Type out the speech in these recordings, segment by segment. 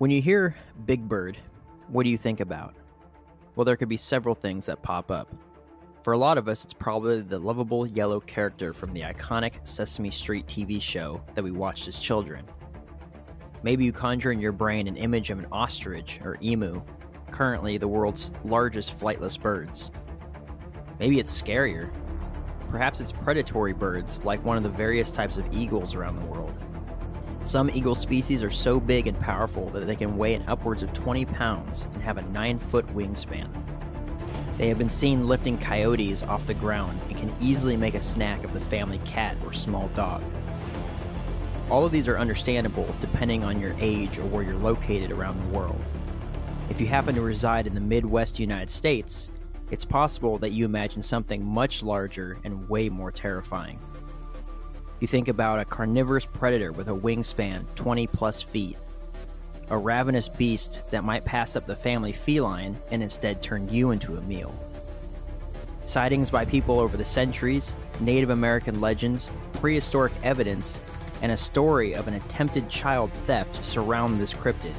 When you hear Big Bird, what do you think about? Well, there could be several things that pop up. For a lot of us, it's probably the lovable yellow character from the iconic Sesame Street TV show that we watched as children. Maybe you conjure in your brain an image of an ostrich or emu, currently the world's largest flightless birds. Maybe it's scarier. Perhaps it's predatory birds, like one of the various types of eagles around the world. Some eagle species are so big and powerful that they can weigh in upwards of 20 pounds and have a 9 foot wingspan. They have been seen lifting coyotes off the ground and can easily make a snack of the family cat or small dog. All of these are understandable depending on your age or where you're located around the world. If you happen to reside in the Midwest United States, it's possible that you imagine something much larger and way more terrifying. You think about a carnivorous predator with a wingspan 20 plus feet, a ravenous beast that might pass up the family feline and instead turn you into a meal. Sightings by people over the centuries, Native American legends, prehistoric evidence, and a story of an attempted child theft surround this cryptid.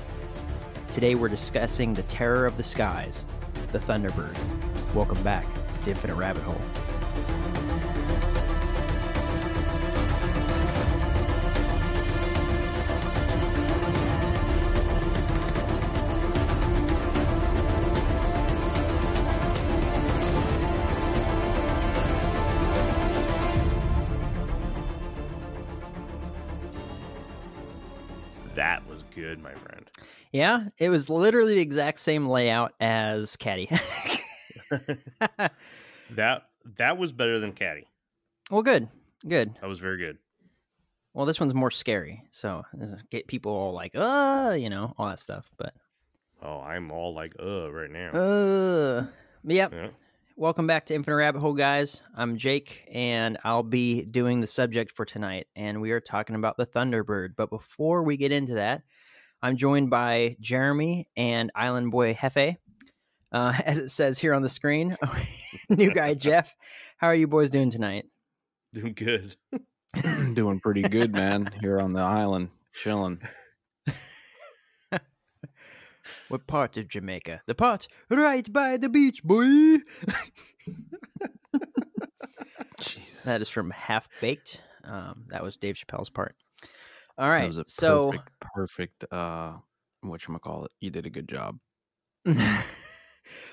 Today we're discussing the terror of the skies, the Thunderbird. Welcome back to Infinite Rabbit Hole. Yeah, it was literally the exact same layout as Caddy. that that was better than Caddy. well, good, good. That was very good. Well, this one's more scary, so uh, get people all like, uh, you know, all that stuff. But Oh, I'm all like, uh, right now. uh, yep. Yeah. Welcome back to Infinite Rabbit Hole, guys. I'm Jake, and I'll be doing the subject for tonight, and we are talking about the Thunderbird. But before we get into that, I'm joined by Jeremy and Island Boy Hefe. Uh, as it says here on the screen, new guy Jeff. How are you boys doing tonight? Doing good. Doing pretty good, man. Here on the island, chilling. What part of Jamaica? The part right by the beach, boy. Jesus. That is from Half Baked. Um, that was Dave Chappelle's part. All That right. was a so, perfect, perfect uh whatchamacallit. You did a good job.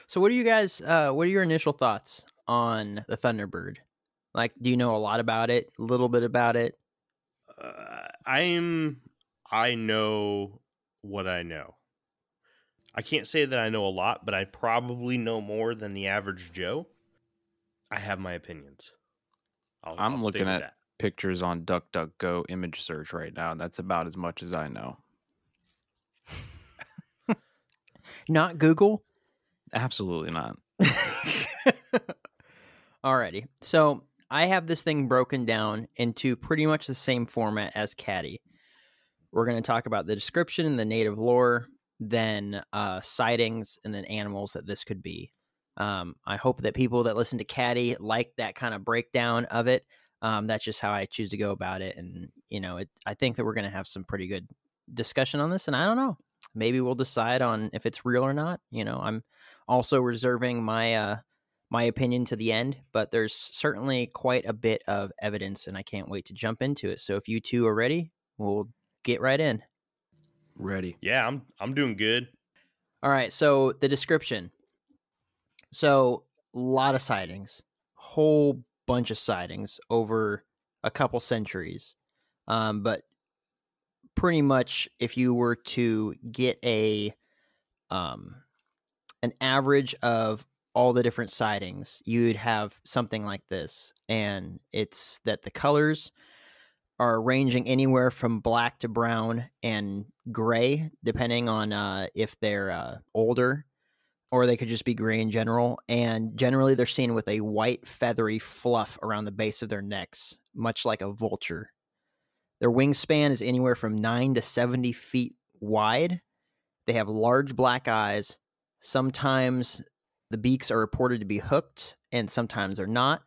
so what are you guys? Uh, what are your initial thoughts on the Thunderbird? Like, do you know a lot about it? A little bit about it? Uh, I'm. I know what I know. I can't say that I know a lot, but I probably know more than the average Joe. I have my opinions. I'll, I'm I'll looking with at- that. Pictures on DuckDuckGo image search right now, and that's about as much as I know. Not Google. Absolutely not. Alrighty. So I have this thing broken down into pretty much the same format as Caddy. We're going to talk about the description, and the native lore, then uh, sightings, and then animals that this could be. Um, I hope that people that listen to Caddy like that kind of breakdown of it. Um, that's just how I choose to go about it, and you know, it, I think that we're going to have some pretty good discussion on this. And I don't know, maybe we'll decide on if it's real or not. You know, I'm also reserving my uh, my opinion to the end, but there's certainly quite a bit of evidence, and I can't wait to jump into it. So if you two are ready, we'll get right in. Ready. Yeah, I'm. I'm doing good. All right, so the description. So a lot of sightings, whole bunch of sightings over a couple centuries, um, but pretty much if you were to get a um, an average of all the different sightings, you'd have something like this, and it's that the colors are ranging anywhere from black to brown and gray, depending on uh, if they're uh, older or they could just be gray in general. And generally, they're seen with a white, feathery fluff around the base of their necks, much like a vulture. Their wingspan is anywhere from 9 to 70 feet wide. They have large black eyes. Sometimes the beaks are reported to be hooked, and sometimes they're not.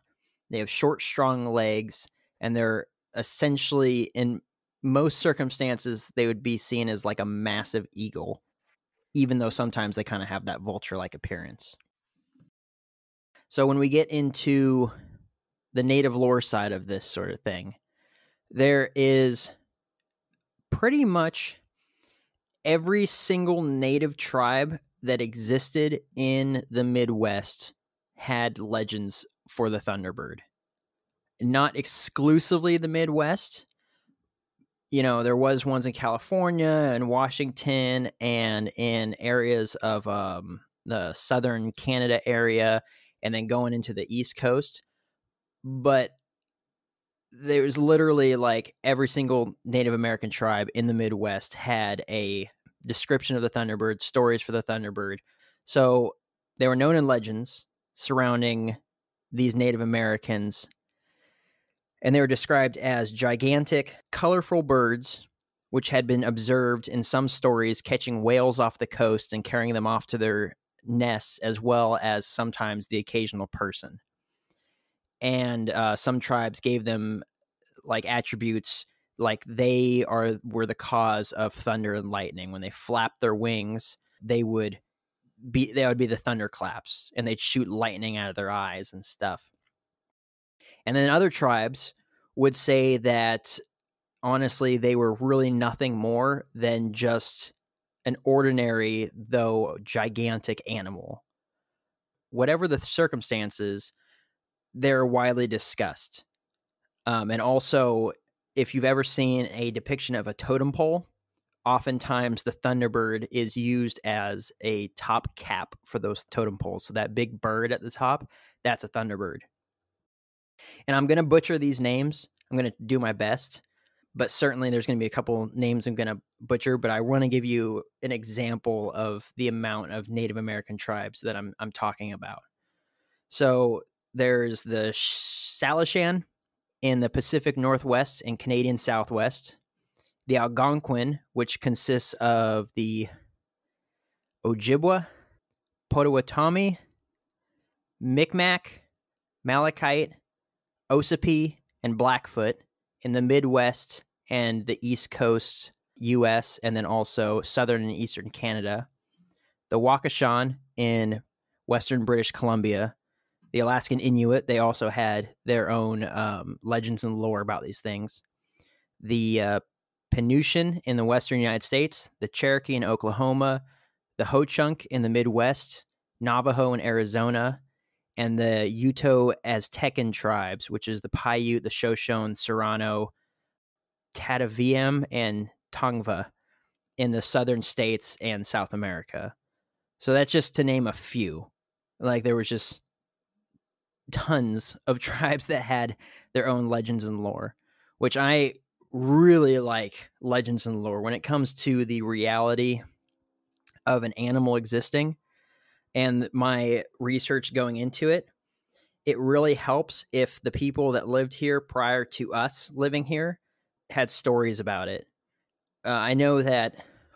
They have short, strong legs, and they're essentially in most circumstances they would be seen as like a massive eagle, even though sometimes they kind of have that vulture like appearance. So when we get into the native lore side of this sort of thing, there is pretty much every single native tribe that existed in the Midwest had legends for the Thunderbird. Not exclusively the Midwest. You know, there was ones in California and Washington and in areas of um, the southern Canada area and then going into the East Coast. But there was literally like every single Native American tribe in the Midwest had a description of the Thunderbird, stories for the Thunderbird. So they were known in legends surrounding these Native Americans. And they were described as gigantic, colorful birds, which had been observed in some stories catching whales off the coast and carrying them off to their nests, as well as sometimes the occasional person. And uh, some tribes gave them like attributes like they are were the cause of thunder and lightning when they flapped their wings they would be they would be the thunderclaps and they'd shoot lightning out of their eyes and stuff and then other tribes would say that honestly they were really nothing more than just an ordinary though gigantic animal whatever the circumstances they're widely discussed um, and also if you've ever seen a depiction of a totem pole, oftentimes the Thunderbird is used as a top cap for those totem poles. So that big bird at the top, that's a Thunderbird. And I'm going to butcher these names. I'm going to do my best, but certainly there's going to be a couple names I'm going to butcher, but I want to give you an example of the amount of Native American tribes that I'm I'm talking about. So there's the Salishan, in the Pacific Northwest and Canadian Southwest, the Algonquin, which consists of the Ojibwa, Potawatomi, Micmac, Malachite, Ossipee, and Blackfoot in the Midwest and the East Coast US, and then also southern and eastern Canada, the Wakashan in western British Columbia, the Alaskan Inuit, they also had their own um, legends and lore about these things. The uh, Penutian in the western United States, the Cherokee in Oklahoma, the Ho Chunk in the Midwest, Navajo in Arizona, and the Uto Aztecan tribes, which is the Paiute, the Shoshone, Serrano, Tataviam, and Tongva in the southern states and South America. So that's just to name a few. Like there was just tons of tribes that had their own legends and lore, which I really like legends and lore when it comes to the reality of an animal existing and my research going into it it really helps if the people that lived here prior to us living here had stories about it uh, i know that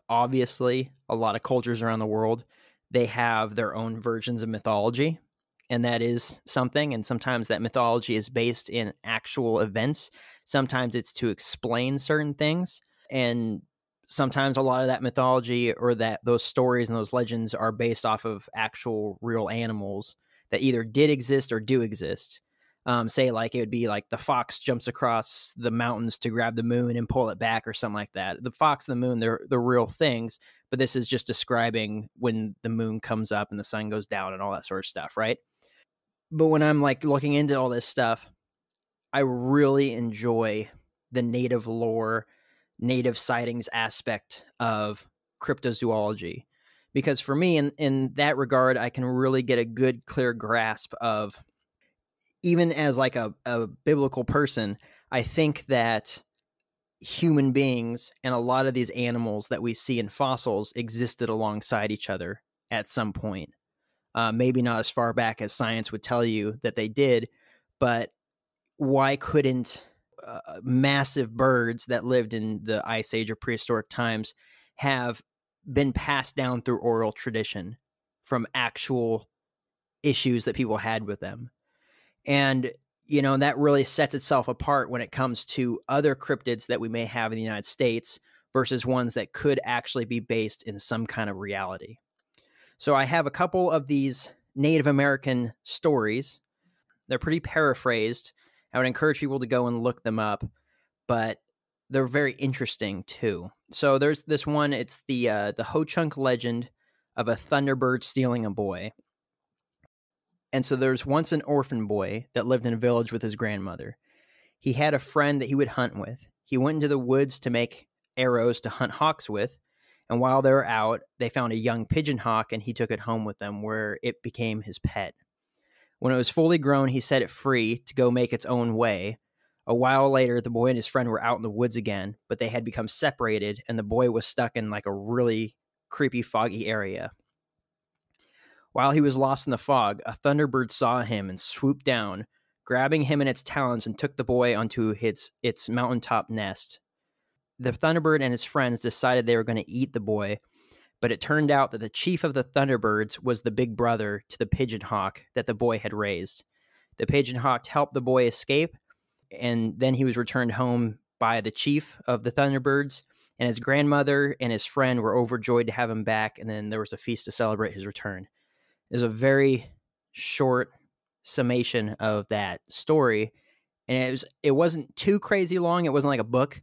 obviously a lot of cultures around the world they have their own versions of mythology and that is something. And sometimes that mythology is based in actual events. Sometimes it's to explain certain things. And sometimes a lot of that mythology or that those stories and those legends are based off of actual real animals that either did exist or do exist. Um, say like it would be like the fox jumps across the mountains to grab the moon and pull it back or something like that. The fox and the moon, they're the real things, but this is just describing when the moon comes up and the sun goes down and all that sort of stuff, right? but when I'm like looking into all this stuff, I really enjoy the native lore, native sightings aspect of cryptozoology. Because for me, in, in that regard, I can really get a good, clear grasp of, even as like a, a biblical person, I think that human beings and a lot of these animals that we see in fossils existed alongside each other at some point. Uh, maybe not as far back as science would tell you that they did, but why couldn't uh, massive birds that lived in the ice age or prehistoric times have been passed down through oral tradition from actual issues that people had with them? And you know, that really sets itself apart when it comes to other cryptids that we may have in the United States versus ones that could actually be based in some kind of reality. So I have a couple of these Native American stories. They're pretty paraphrased. I would encourage people to go and look them up, but they're very interesting too. So there's this one. It's the uh, the Ho Chunk legend of a thunderbird stealing a boy. And so there's once an orphan boy that lived in a village with his grandmother. He had a friend that he would hunt with. He went into the woods to make arrows to hunt hawks with. And while they were out, they found a young pigeon hawk and he took it home with them where it became his pet. When it was fully grown, he set it free to go make its own way. A while later, the boy and his friend were out in the woods again, but they had become separated and the boy was stuck in like a really creepy, foggy area. While he was lost in the fog, a thunderbird saw him and swooped down, grabbing him in its talons and took the boy onto its, its mountaintop nest. The thunderbird and his friends decided they were going to eat the boy, but it turned out that the chief of the thunderbirds was the big brother to the pigeon hawk that the boy had raised. The pigeon hawk helped the boy escape, and then he was returned home by the chief of the thunderbirds and his grandmother and his friend were overjoyed to have him back and then there was a feast to celebrate his return is a very short summation of that story and it was it wasn't too crazy long it wasn't like a book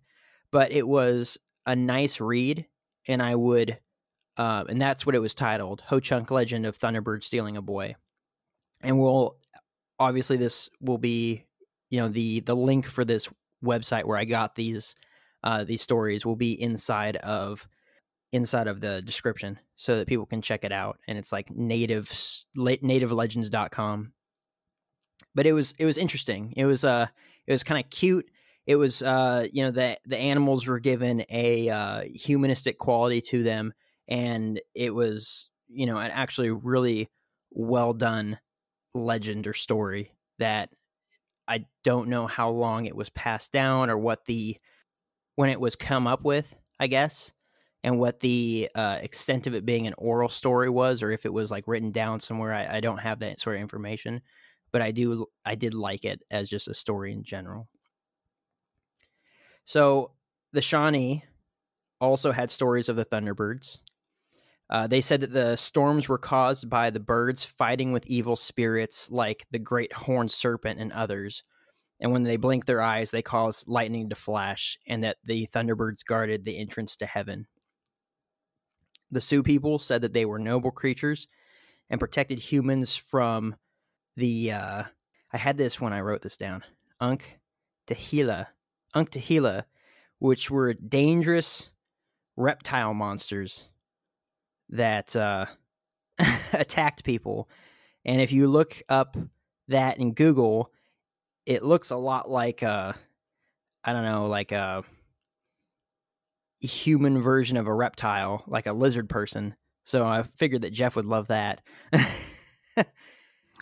but it was a nice read and i would uh, and that's what it was titled ho chunk legend of thunderbird stealing a boy. And we'll obviously this will be you know the the link for this website where i got these uh, these stories will be inside of inside of the description so that people can check it out. And it's like native nativelegends.com but it was it was interesting. It was uh it was kind of cute. It was uh you know the the animals were given a uh humanistic quality to them and it was you know an actually really well done legend or story that i don't know how long it was passed down or what the when it was come up with i guess and what the uh, extent of it being an oral story was, or if it was like written down somewhere. I, I don't have that sort of information, but I do. I did like it as just a story in general. So the Shawnee also had stories of the Thunderbirds. Uh, they said that the storms were caused by the birds fighting with evil spirits like the great horned serpent and others. And when they blinked their eyes, they caused lightning to flash, and that the Thunderbirds guarded the entrance to heaven. The Sioux people said that they were noble creatures and protected humans from the. Uh, I had this when I wrote this down. Unk Tehila, Unk Tehila, which were dangerous reptile monsters that uh, attacked people. And if you look up that in Google, it looks a lot like a, I don't know, like a uh, human version of a reptile, like a lizard person. So I figured that Jeff would love that.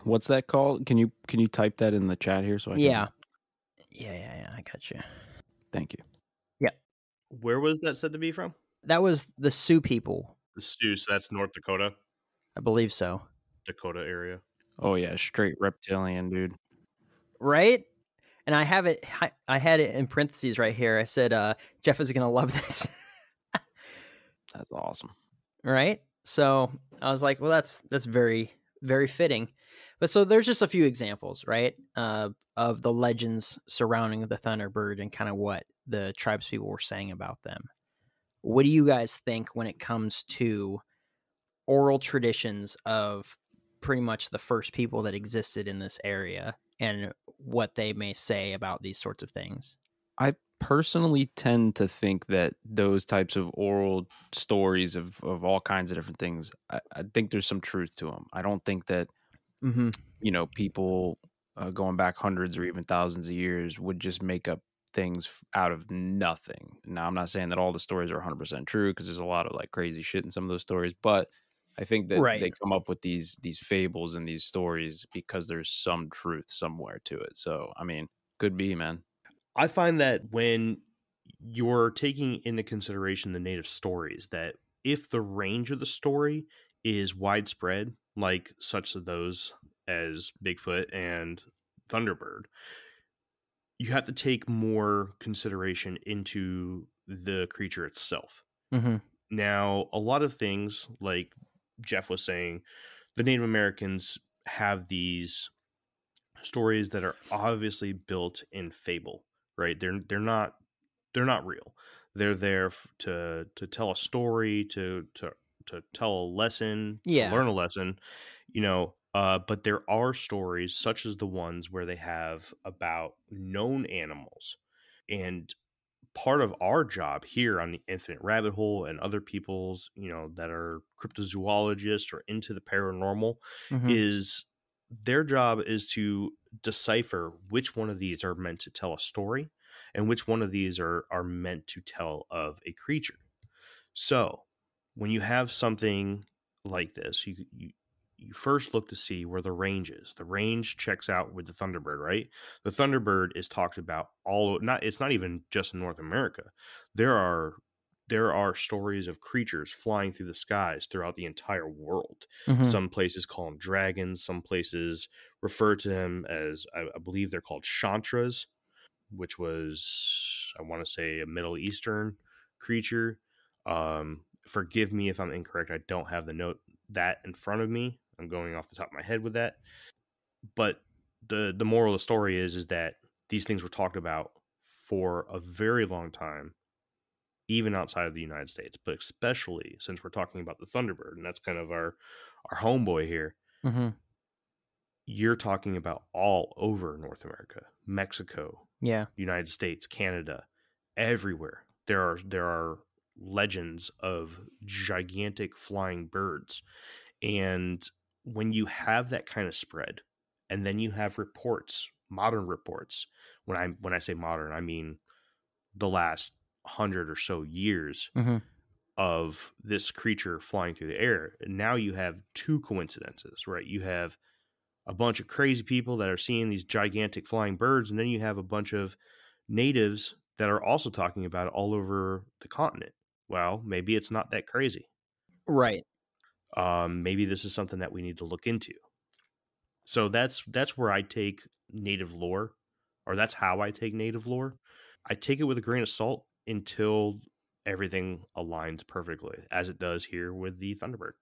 What's that called? Can you can you type that in the chat here so I can... Yeah. Yeah, yeah, yeah. I got you. Thank you. Yeah. Where was that said to be from? That was the Sioux people. The Sioux, so that's North Dakota. I believe so. Dakota area. Oh yeah, straight reptilian, dude. Right? and I have it. I had it in parentheses right here. I said, uh, "Jeff is gonna love this." that's awesome, right? So I was like, "Well, that's that's very very fitting." But so there's just a few examples, right, uh, of the legends surrounding the Thunderbird and kind of what the tribes people were saying about them. What do you guys think when it comes to oral traditions of pretty much the first people that existed in this area and what they may say about these sorts of things. I personally tend to think that those types of oral stories of, of all kinds of different things, I, I think there's some truth to them. I don't think that, mm-hmm. you know, people uh, going back hundreds or even thousands of years would just make up things out of nothing. Now, I'm not saying that all the stories are 100% true because there's a lot of like crazy shit in some of those stories, but I think that right. they come up with these these fables and these stories because there's some truth somewhere to it. So, I mean, could be, man. I find that when you're taking into consideration the native stories, that if the range of the story is widespread, like such of those as Bigfoot and Thunderbird, you have to take more consideration into the creature itself. Mm-hmm. Now, a lot of things, like Jeff was saying, the Native Americans have these stories that are obviously built in fable, right? They're they're not they're not real. They're there to to tell a story, to to to tell a lesson, yeah. learn a lesson, you know. Uh, but there are stories such as the ones where they have about known animals, and part of our job here on the Infinite Rabbit Hole and other people's, you know, that are cryptozoologists or into the paranormal mm-hmm. is their job is to decipher which one of these are meant to tell a story and which one of these are are meant to tell of a creature. So, when you have something like this, you you you first look to see where the range is. The range checks out with the Thunderbird, right? The Thunderbird is talked about all not it's not even just in North America. There are there are stories of creatures flying through the skies throughout the entire world. Mm-hmm. Some places call them dragons, some places refer to them as I, I believe they're called chantras, which was I want to say a Middle Eastern creature. Um, forgive me if I'm incorrect. I don't have the note that in front of me. I'm going off the top of my head with that. But the the moral of the story is is that these things were talked about for a very long time, even outside of the United States, but especially since we're talking about the Thunderbird, and that's kind of our our homeboy here. Mm-hmm. You're talking about all over North America, Mexico, yeah, United States, Canada, everywhere. There are there are legends of gigantic flying birds. And when you have that kind of spread, and then you have reports, modern reports, when I when I say modern, I mean the last hundred or so years mm-hmm. of this creature flying through the air. And now you have two coincidences, right? You have a bunch of crazy people that are seeing these gigantic flying birds, and then you have a bunch of natives that are also talking about it all over the continent. Well, maybe it's not that crazy. Right. Um, maybe this is something that we need to look into. So that's that's where I take native lore, or that's how I take native lore. I take it with a grain of salt until everything aligns perfectly, as it does here with the Thunderbird.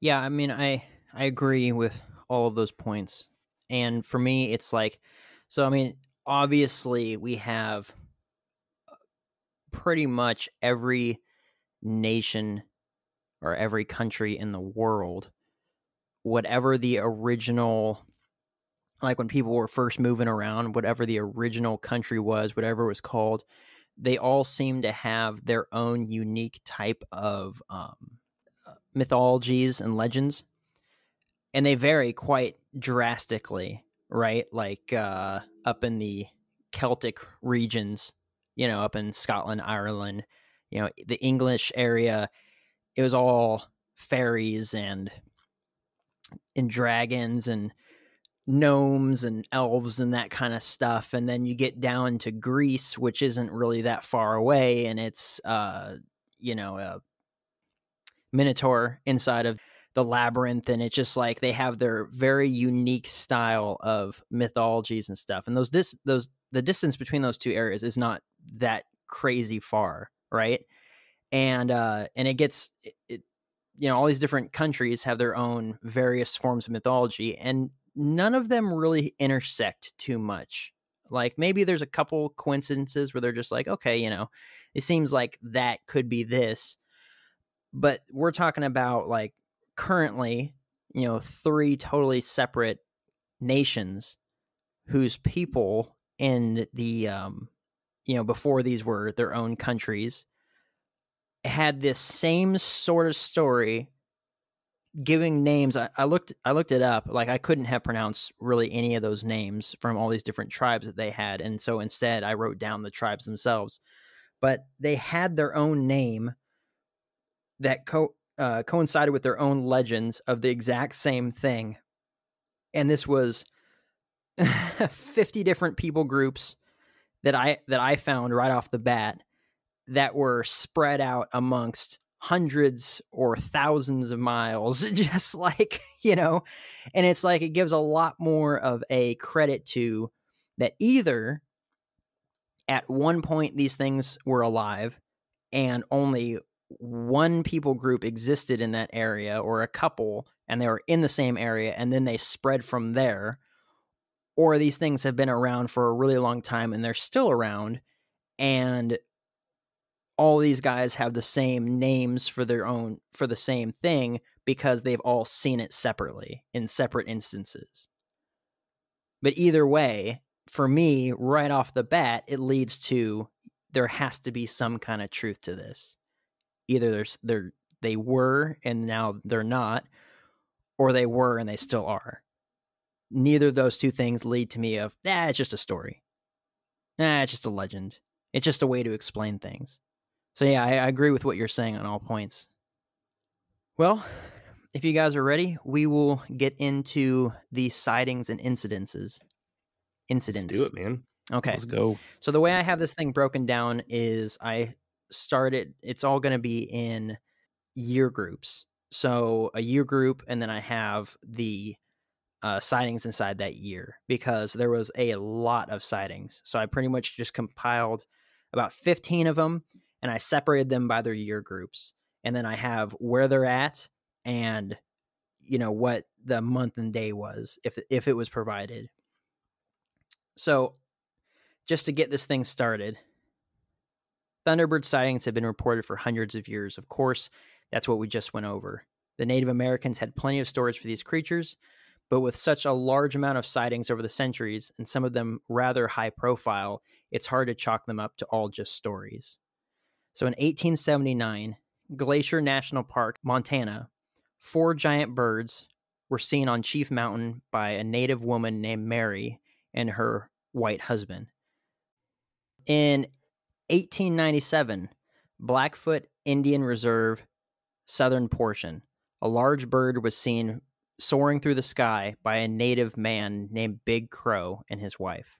Yeah, I mean, I I agree with all of those points, and for me, it's like, so I mean, obviously we have pretty much every nation or every country in the world, whatever the original, like when people were first moving around, whatever the original country was, whatever it was called, they all seem to have their own unique type of um, uh, mythologies and legends. And they vary quite drastically, right? Like uh, up in the Celtic regions, you know, up in Scotland, Ireland, you know, the English area, it was all fairies and and dragons and gnomes and elves and that kind of stuff and then you get down to Greece which isn't really that far away and it's uh you know a minotaur inside of the labyrinth and it's just like they have their very unique style of mythologies and stuff and those dis- those the distance between those two areas is not that crazy far right and uh and it gets it, you know all these different countries have their own various forms of mythology and none of them really intersect too much. Like maybe there's a couple coincidences where they're just like okay you know it seems like that could be this but we're talking about like currently, you know, three totally separate nations whose people in the um you know before these were their own countries had this same sort of story giving names. I, I, looked i looked it up like i couldn't have pronounced really any of those names from all these different tribes that they had and so instead i wrote down the tribes themselves. But they had their own name that co- uh, coincided with their own legends of the exact same thing. And this was 50 different people groups that I that I found right off the bat that were spread out amongst hundreds or thousands of miles, just like, you know, and it's like it gives a lot more of a credit to that either at one point these things were alive and only one people group existed in that area or a couple and they were in the same area and then they spread from there or these things have been around for a really long time and they're still around and all these guys have the same names for their own for the same thing because they've all seen it separately in separate instances. But either way for me right off the bat it leads to there has to be some kind of truth to this. Either there's they're they were and now they're not or they were and they still are. Neither of those two things lead to me of ah it's just a story. Nah it's just a legend. It's just a way to explain things so yeah I, I agree with what you're saying on all points well if you guys are ready we will get into the sightings and incidences incidents Let's do it man okay Let's go. so the way I have this thing broken down is I started it's all going to be in year groups. So a year group and then I have the uh, sightings inside that year because there was a lot of sightings. So I pretty much just compiled about 15 of them and I separated them by their year groups. And then I have where they're at and you know what the month and day was if if it was provided. So just to get this thing started, Thunderbird sightings have been reported for hundreds of years. Of course, that's what we just went over. The Native Americans had plenty of storage for these creatures, but with such a large amount of sightings over the centuries, and some of them rather high profile, it's hard to chalk them up to all just stories. So in 1879, Glacier National Park, Montana, four giant birds were seen on Chief Mountain by a native woman named Mary and her white husband. In 1897, Blackfoot Indian Reserve, southern portion. A large bird was seen soaring through the sky by a native man named Big Crow and his wife.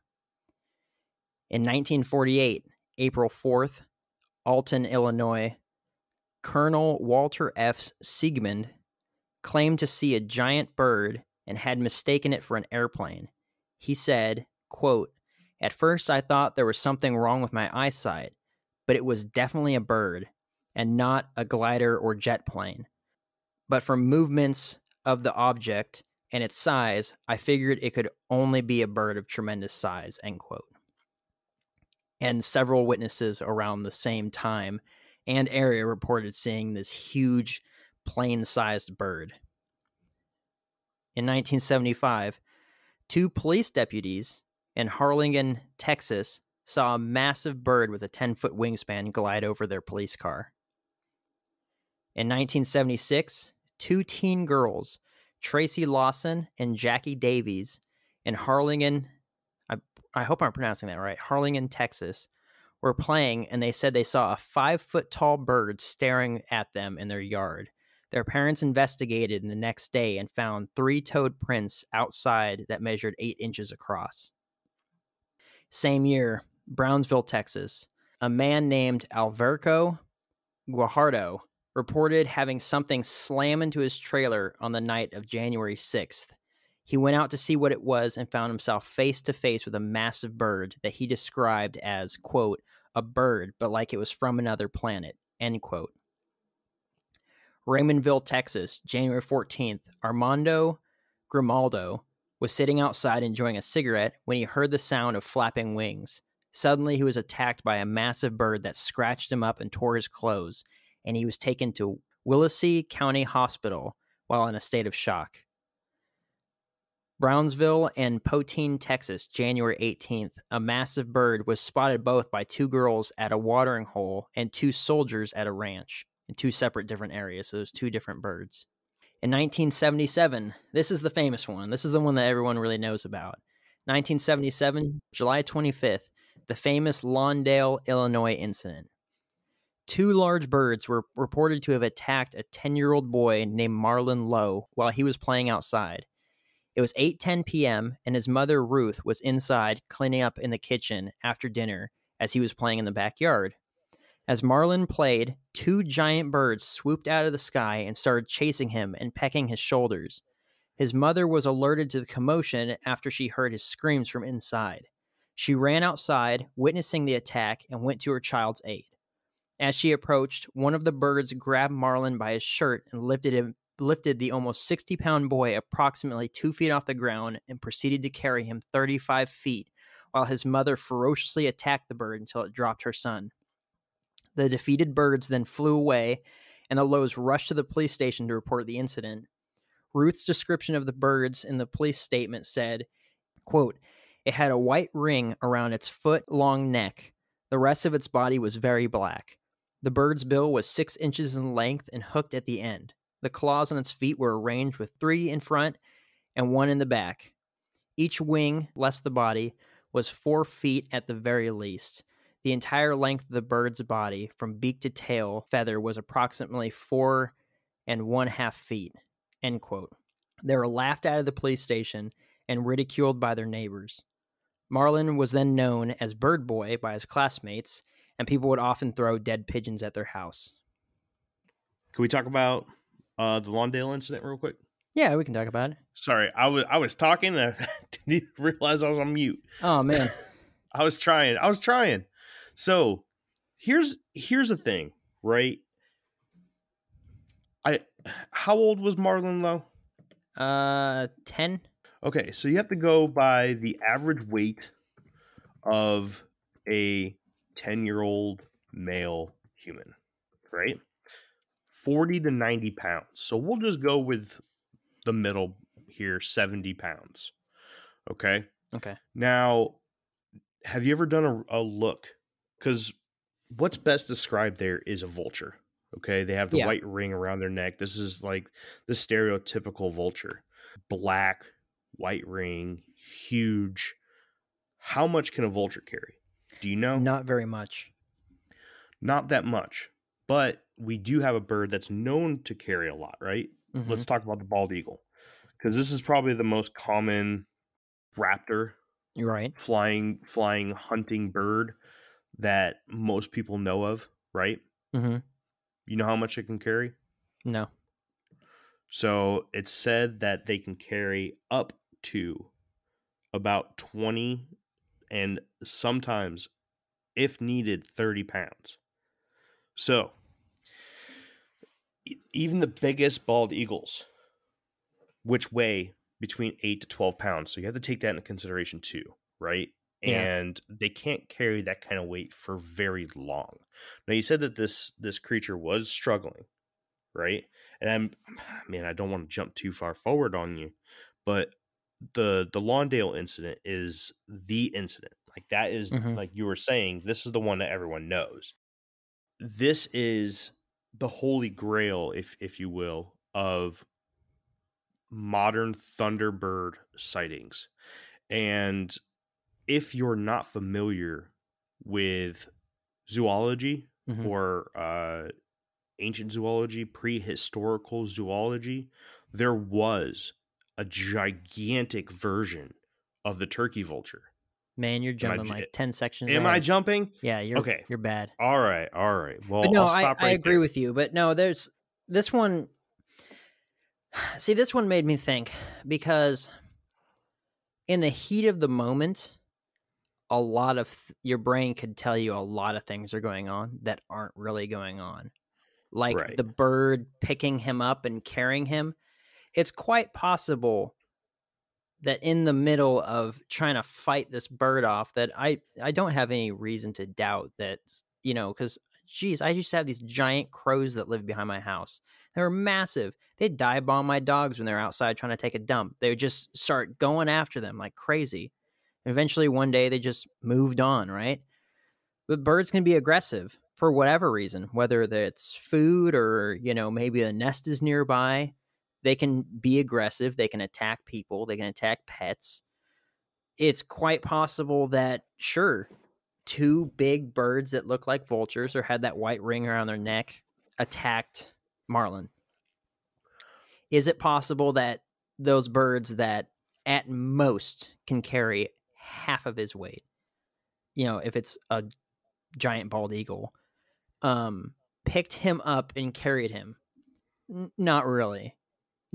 In 1948, April 4th, Alton, Illinois, Colonel Walter F. Siegmund claimed to see a giant bird and had mistaken it for an airplane. He said, quote, at first, I thought there was something wrong with my eyesight, but it was definitely a bird and not a glider or jet plane. But from movements of the object and its size, I figured it could only be a bird of tremendous size. End quote. And several witnesses around the same time and area reported seeing this huge plane sized bird. In 1975, two police deputies in Harlingen, Texas, saw a massive bird with a 10 foot wingspan glide over their police car. In 1976, two teen girls, Tracy Lawson and Jackie Davies, in Harlingen, I, I hope I'm pronouncing that right, Harlingen, Texas, were playing and they said they saw a five foot tall bird staring at them in their yard. Their parents investigated the next day and found three toed prints outside that measured eight inches across. Same year, Brownsville, Texas, a man named Alverico Guajardo reported having something slam into his trailer on the night of January 6th. He went out to see what it was and found himself face to face with a massive bird that he described as, quote, a bird, but like it was from another planet, end quote. Raymondville, Texas, January 14th, Armando Grimaldo was sitting outside enjoying a cigarette when he heard the sound of flapping wings. Suddenly, he was attacked by a massive bird that scratched him up and tore his clothes, and he was taken to Willacy County Hospital while in a state of shock. Brownsville and Poteet, Texas, January 18th, a massive bird was spotted both by two girls at a watering hole and two soldiers at a ranch in two separate different areas. So there's two different birds. In 1977, this is the famous one. This is the one that everyone really knows about. 1977, July 25th, the famous Lawndale, Illinois incident. Two large birds were reported to have attacked a 10-year-old boy named Marlon Lowe while he was playing outside. It was 8:10 p.m. and his mother Ruth was inside cleaning up in the kitchen after dinner as he was playing in the backyard. As Marlon played, two giant birds swooped out of the sky and started chasing him and pecking his shoulders. His mother was alerted to the commotion after she heard his screams from inside. She ran outside, witnessing the attack, and went to her child's aid. As she approached, one of the birds grabbed Marlon by his shirt and lifted him lifted the almost 60 pound boy approximately two feet off the ground and proceeded to carry him 35 feet while his mother ferociously attacked the bird until it dropped her son. The defeated birds then flew away, and the Lowes rushed to the police station to report the incident. Ruth's description of the birds in the police statement said, quote, It had a white ring around its foot long neck. The rest of its body was very black. The bird's bill was six inches in length and hooked at the end. The claws on its feet were arranged with three in front and one in the back. Each wing, less the body, was four feet at the very least. The entire length of the bird's body, from beak to tail feather, was approximately four and one half feet. End quote. They were laughed out of the police station and ridiculed by their neighbors. Marlon was then known as Bird Boy by his classmates, and people would often throw dead pigeons at their house. Can we talk about uh, the Lawndale incident real quick? Yeah, we can talk about it. Sorry, I was I was talking and I didn't realize I was on mute. Oh man. I was trying. I was trying. So here's here's the thing, right? I how old was Marlon Lowe? Uh 10. Okay, so you have to go by the average weight of a 10-year-old male human, right? 40 to 90 pounds. So we'll just go with the middle here 70 pounds. Okay. Okay. Now, have you ever done a, a look? Because what's best described there is a vulture. Okay. They have the yeah. white ring around their neck. This is like the stereotypical vulture black, white ring, huge. How much can a vulture carry? Do you know? Not very much. Not that much. But we do have a bird that's known to carry a lot, right? Mm-hmm. Let's talk about the bald eagle because this is probably the most common raptor, You're right? Flying, flying, hunting bird that most people know of, right? Mm-hmm. You know how much it can carry? No. So it's said that they can carry up to about 20 and sometimes, if needed, 30 pounds. So even the biggest bald eagles, which weigh between eight to 12 pounds. So you have to take that into consideration too, right? Yeah. And they can't carry that kind of weight for very long. Now you said that this this creature was struggling, right? And I'm man, I don't want to jump too far forward on you, but the the Lawndale incident is the incident. Like that is, mm-hmm. like you were saying, this is the one that everyone knows. This is the holy grail, if if you will, of modern Thunderbird sightings. And if you're not familiar with zoology mm-hmm. or uh, ancient zoology, prehistorical zoology, there was a gigantic version of the turkey vulture Man, you're jumping like eh, ten sections. Am ahead. I jumping? Yeah, you're okay. You're bad. All right, all right. Well, but no, I, right I agree there. with you. But no, there's this one. See, this one made me think because in the heat of the moment, a lot of th- your brain could tell you a lot of things are going on that aren't really going on. Like right. the bird picking him up and carrying him. It's quite possible that in the middle of trying to fight this bird off that I I don't have any reason to doubt that you know cuz geez I used to have these giant crows that lived behind my house. They were massive. They'd dive bomb my dogs when they're outside trying to take a dump. They would just start going after them like crazy. Eventually one day they just moved on right? But birds can be aggressive for whatever reason whether it's food or you know maybe a nest is nearby they can be aggressive, they can attack people, they can attack pets. It's quite possible that, sure, two big birds that look like vultures or had that white ring around their neck attacked Marlon. Is it possible that those birds that at most can carry half of his weight, you know, if it's a giant bald eagle, um, picked him up and carried him. N- not really.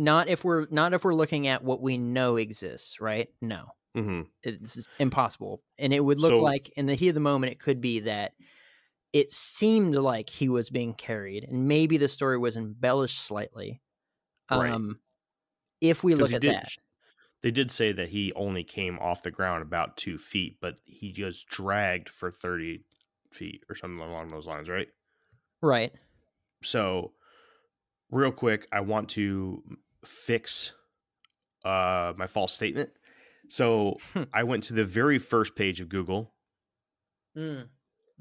Not if we're not if we're looking at what we know exists, right? No, Mm-hmm. it's impossible. And it would look So- like in the heat of the moment, it could be that it seemed like he was being carried, and maybe the story was embellished slightly. Right. Um, if we look at did- that, They did say that he only came off the ground about two feet, but he was dragged for 30 feet or something along those lines, right? right? So, real quick, I want to fix uh, my false statement. So, Hmm. I went to the very first page of Google. Mm.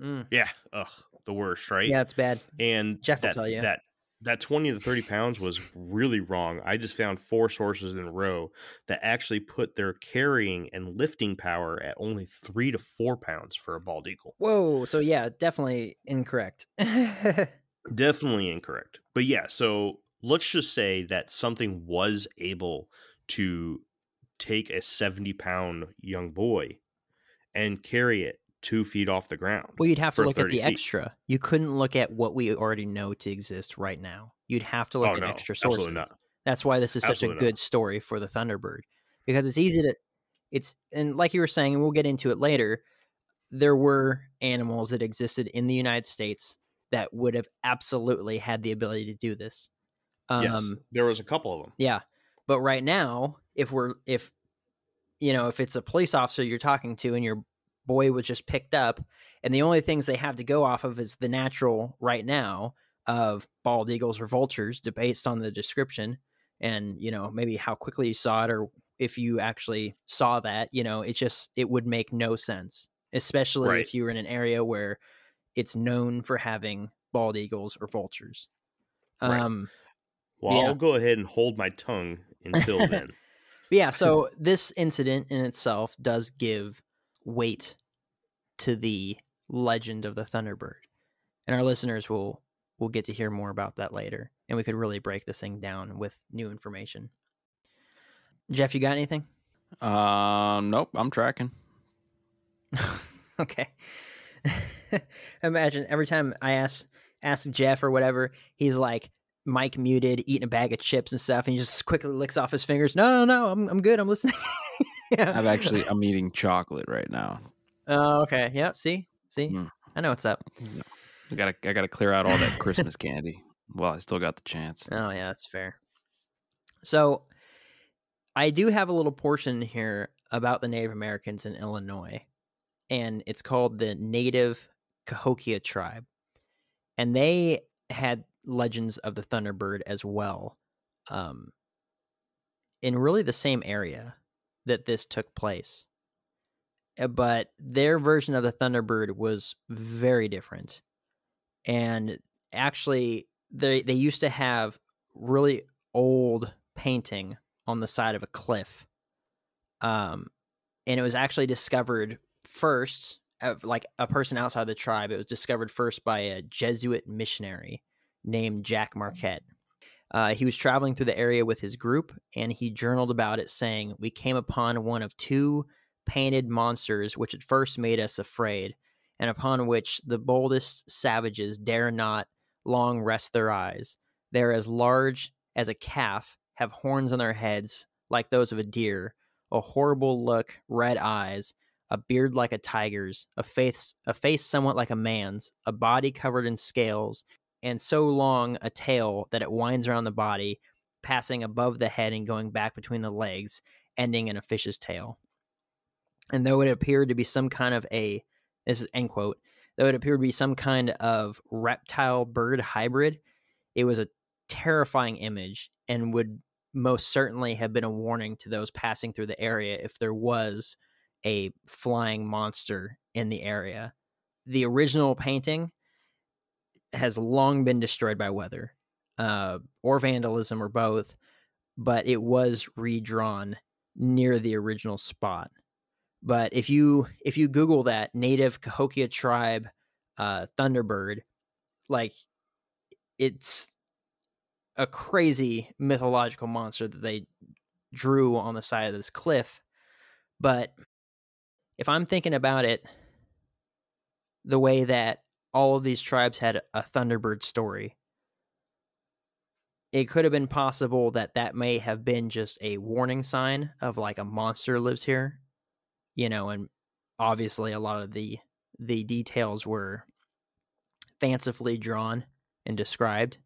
Mm. Yeah, ugh, the worst, right? Yeah, it's bad. and Jeff will tell you. that that 20 to 30 pounds was really wrong i just found four sources in a row that actually put their carrying and lifting power at only three to four pounds for a bald eagle Whoa. So yeah, definitely incorrect. definitely incorrect but yeah so let's just say that something was able to take a 70 pound young boy and carry it two feet off the ground well, you'd have to look at the feet. extra. You couldn't look at what we already know to exist right now. You'd have to look oh at no extra sources. absolutely not That's why this is such a Absolutely not. good story for the Thunderbird because it's easy to it's and like you were saying and we'll get into it later there were animals that existed in the United States that would have absolutely had the ability to do this. Um yes there was a couple of them yeah. But right now if we're if you know if it's a police officer you're talking to and your boy was just picked up and the only things they have to go off of is the natural right now of bald eagles or vultures based on the description and you know maybe how quickly you saw it or if you actually saw that you know it just it would make no sense especially Right. if you were in an area where it's known for having bald eagles or vultures Right. um well Yeah. i'll go ahead and hold my tongue until then yeah, so this incident in itself does give weight to the legend of the Thunderbird. And our listeners will will get to hear more about that later. And we could really break this thing down with new information. Jeff, you got anything? Uh nope, I'm tracking. okay. Imagine every time I ask ask Jeff or whatever, he's like mic muted, eating a bag of chips and stuff, and he just quickly licks off his fingers. No, no, no, I'm I'm good. I'm listening. yeah. I've actually I'm eating chocolate right now. Oh, okay. Yep. See, see, Mm. I know what's up. I gotta I gotta clear out all that Christmas candy. Well, I still got the chance. Oh, yeah, that's fair. So, I do have a little portion here about the Native Americans in Illinois, and it's called the Native Cahokia tribe, and they had legends of the Thunderbird as well, um, in really the same area that this took place. Uh, But their version of the Thunderbird was very different, and actually, they they used to have really old painting on the side of a cliff. Um, and it was actually discovered first, like a person outside the tribe. It was discovered first by a Jesuit missionary named Jack Marquette. Uh, he was traveling through the area with his group, and he journaled about it, saying, "We came upon one of two painted monsters, which at first made us afraid, and upon which the boldest savages dare not long rest their eyes. They're as large as a calf, have horns on their heads like those of a deer, a horrible look, red eyes, a beard like a tiger's, a face a face somewhat like a man's, a body covered in scales, and so long a tail that it winds around the body, passing above the head and going back between the legs, ending in a fish's tail. And though it appeared to be some kind of a this is end quote, though it appeared to be some kind of reptile bird hybrid, it was a terrifying image and would most certainly have been a warning to those passing through the area if there was a flying monster in the area. The original painting has long been destroyed by weather uh, or vandalism or both, but it was redrawn near the original spot. But if you if you Google that native Cahokia tribe uh, Thunderbird, like it's a crazy mythological monster that they drew on the side of this cliff. But if I'm thinking about it the way that all of these tribes had a Thunderbird story. It could have been possible that that may have been just a warning sign of like a monster lives here, you know, and obviously a lot of the the details were fancifully drawn and described.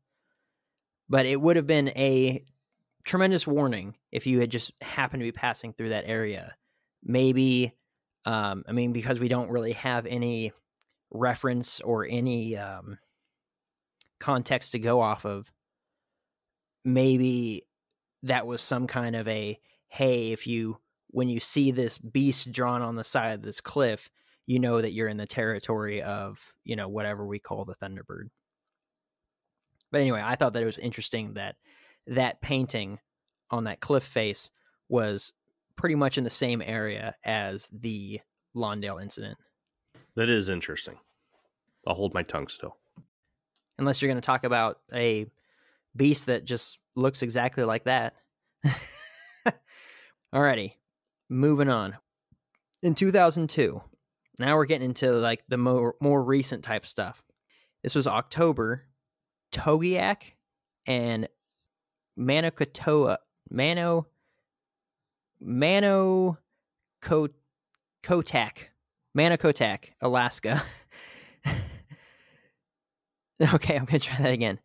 But it would have been a tremendous warning if you had just happened to be passing through that area. Maybe, um, I mean, because we don't really have any reference or any um, context to go off of, maybe that was some kind of a hey, if you when you see this beast drawn on the side of this cliff, you know that you're in the territory of you know whatever we call the Thunderbird. But anyway, I thought that it was interesting that that painting on that cliff face was pretty much in the same area as the Lawndale incident. That is interesting. I'll hold my tongue still. Unless you're going to talk about a beast that just looks exactly like that. Alrighty, moving on. In 2002, now we're getting into like the more more recent type stuff. This was October. Togiak and Manokatoa Mano Mano Kotak Manakotak, Alaska. okay, I'm gonna try that again.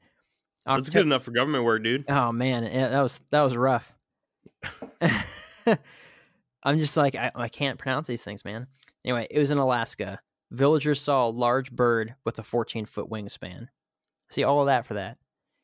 Octo- That's good enough for government work, dude. Oh man, that was that was rough. I'm just like I, I can't pronounce these things, man. Anyway, it was in Alaska. Villagers saw a large bird with a 14 foot wingspan. See all of that for that.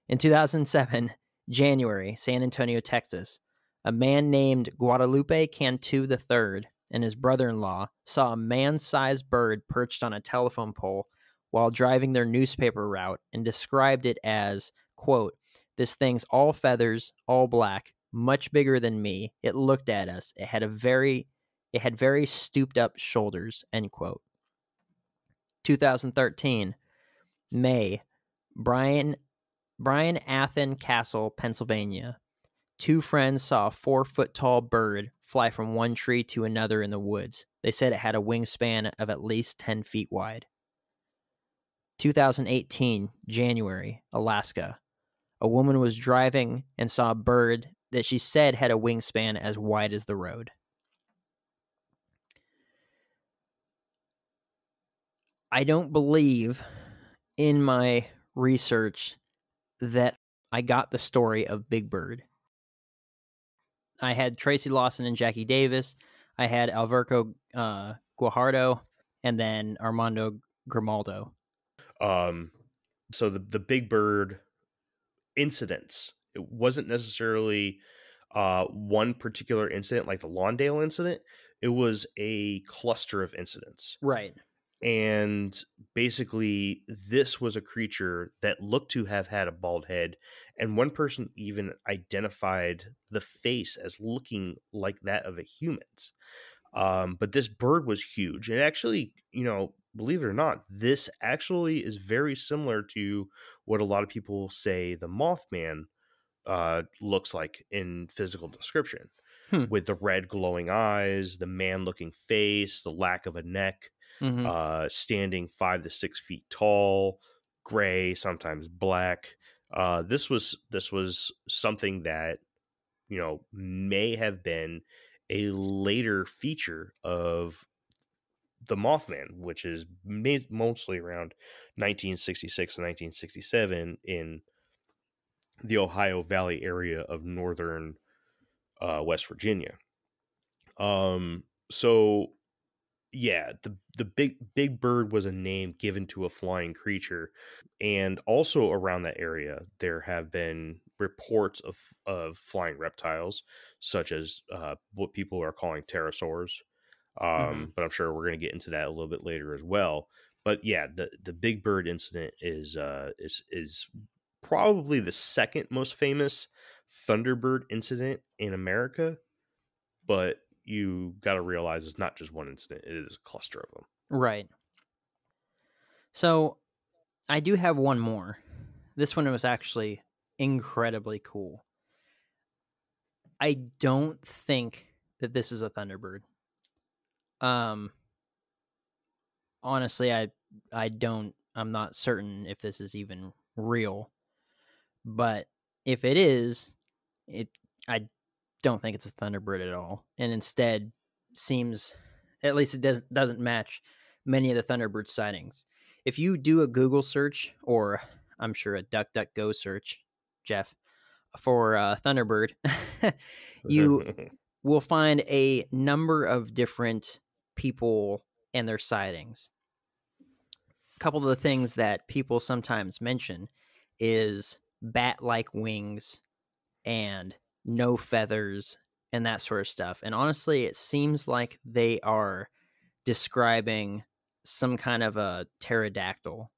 In 2007, January, San Antonio, Texas, a man named Guadalupe Cantu III and his brother in law saw a man sized bird perched on a telephone pole while driving their newspaper route and described it as, quote, this thing's all feathers, all black, much bigger than me. It looked at us. It had a very it had very stooped up shoulders, end quote. 2013, May, Brian Brian Athen Castle, Pennsylvania. Two friends saw a four foot tall bird fly from one tree to another in the woods. They said it had a wingspan of at least 10 feet wide. 2018, January, Alaska. A woman was driving and saw a bird that she said had a wingspan as wide as the road. I don't believe in my research that I got the story of Big Bird. I had Tracy Lawson and Jackie Davis. I had Alverico uh, Guajardo, and then Armando Grimaldo. Um, so the the Big Bird incidents. It wasn't necessarily uh, one particular incident like the Lawndale incident. It was a cluster of incidents. Right and basically this was a creature that looked to have had a bald head and one person even identified the face as looking like that of a human's um, but this bird was huge and actually you know believe it or not this actually is very similar to what a lot of people say the mothman uh, looks like in physical description hmm. with the red glowing eyes the man looking face the lack of a neck mm-hmm. uh, standing five to six feet tall, gray, sometimes black. Uh, this was this was something that you know may have been a later feature of the Mothman, which is mostly around 1966 and 1967 in the Ohio Valley area of northern uh, West Virginia. Um, so yeah, the the big big bird was a name given to a flying creature, and also around that area there have been reports of of flying reptiles, such as uh, what people are calling pterosaurs. Um, mm-hmm. But I'm sure we're going to get into that a little bit later as well. But yeah, the the big bird incident is uh, is is probably the second most famous Thunderbird incident in America, but you got to realize it's not just one incident, it is a cluster of them. Right. So I do have one more. This one was actually incredibly cool. I don't think that this is a Thunderbird. Um honestly, I I don't I'm not certain if this is even real. But if it is, it I don't think it's a Thunderbird at all. And instead seems at least it does doesn't match many of the Thunderbird sightings. If you do a Google search or I'm sure a DuckDuckGo search, Jeff, for uh, Thunderbird, you will find a number of different people and their sightings. A couple of the things that people sometimes mention is bat-like wings and no feathers and that sort of stuff. And honestly, it seems like they are describing some kind of a pterodactyl.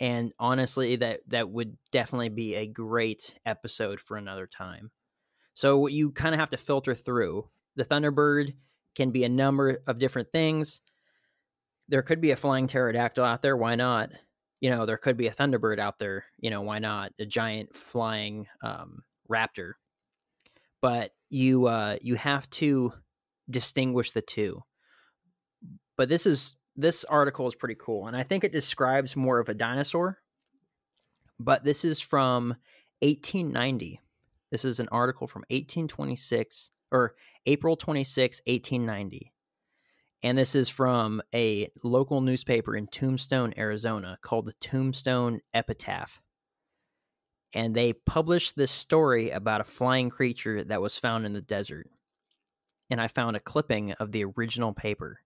And honestly, that that would definitely be a great episode for another time. So you kind of have to filter through. The Thunderbird can be a number of different things. There could be a flying pterodactyl out there. Why not? You know, there could be a Thunderbird out there. You know, why not? A giant flying um, raptor. But you uh, you have to distinguish the two. But this is this article is pretty cool, and I think it describes more of a dinosaur. But this is from 1890. This is an article from 1826 or April 26, 1890. And this is from a local newspaper in Tombstone, Arizona called the Tombstone Epitaph. And they published this story about a flying creature that was found in the desert. And I found a clipping of the original paper.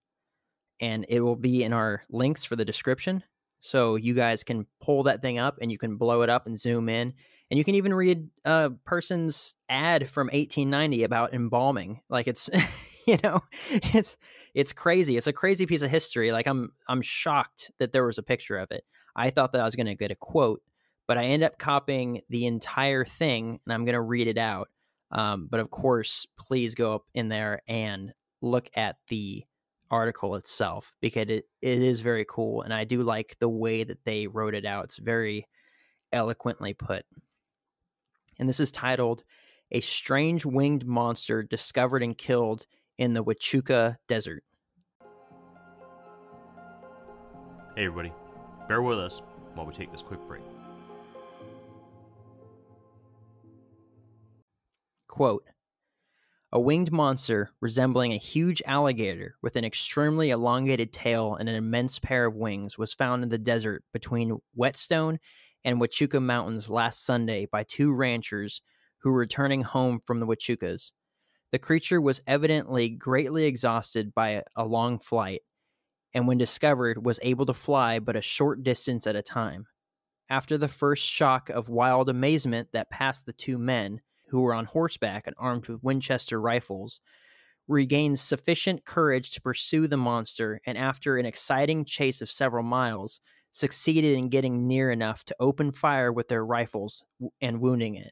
And it will be in our links for the description. So you guys can pull that thing up and you can blow it up and zoom in and you can even read a person's ad from 1890 about embalming like it's you know it's it's crazy it's a crazy piece of history like i'm i'm shocked that there was a picture of it. I thought that i was going to get a quote but i end up copying the entire thing and i'm going to read it out um, but of course please go up in there and look at the article itself because it, it is very cool and i do like the way that they wrote it out it's very eloquently put and this is titled A Strange Winged Monster Discovered and Killed in the Huachuca Desert. Hey, everybody, bear with us while we take this quick break. Quote A winged monster resembling a huge alligator with an extremely elongated tail and an immense pair of wings was found in the desert between Whetstone and Huachuca Mountains last Sunday by two ranchers who were returning home from the Huachucas. The creature was evidently greatly exhausted by a long flight, and when discovered, was able to fly but a short distance at a time. After the first shock of wild amazement that passed the two men, who were on horseback and armed with Winchester rifles, regained sufficient courage to pursue the monster, and after an exciting chase of several miles, succeeded in getting near enough to open fire with their rifles and wounding it.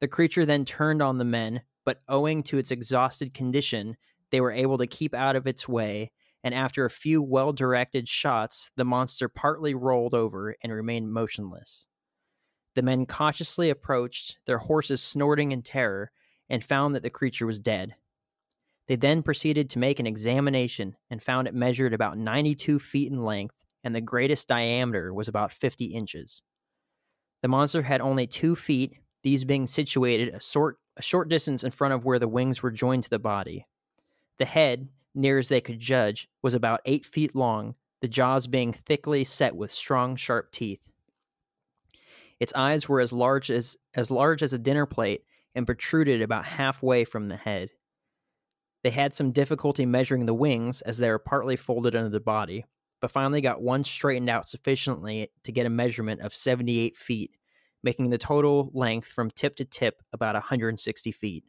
The creature then turned on the men, but owing to its exhausted condition, they were able to keep out of its way, and after a few well directed shots, the monster partly rolled over and remained motionless. The men cautiously approached, their horses snorting in terror, and found that the creature was dead. They then proceeded to make an examination and found it measured about 92 feet in length and the greatest diameter was about 50 inches. The monster had only two feet, these being situated a short, a short distance in front of where the wings were joined to the body. The head, near as they could judge, was about eight feet long, the jaws being thickly set with strong, sharp teeth. Its eyes were as large as as large as a dinner plate and protruded about halfway from the head. They had some difficulty measuring the wings as they were partly folded under the body, but finally got one straightened out sufficiently to get a measurement of 78 feet, making the total length from tip to tip about 160 feet.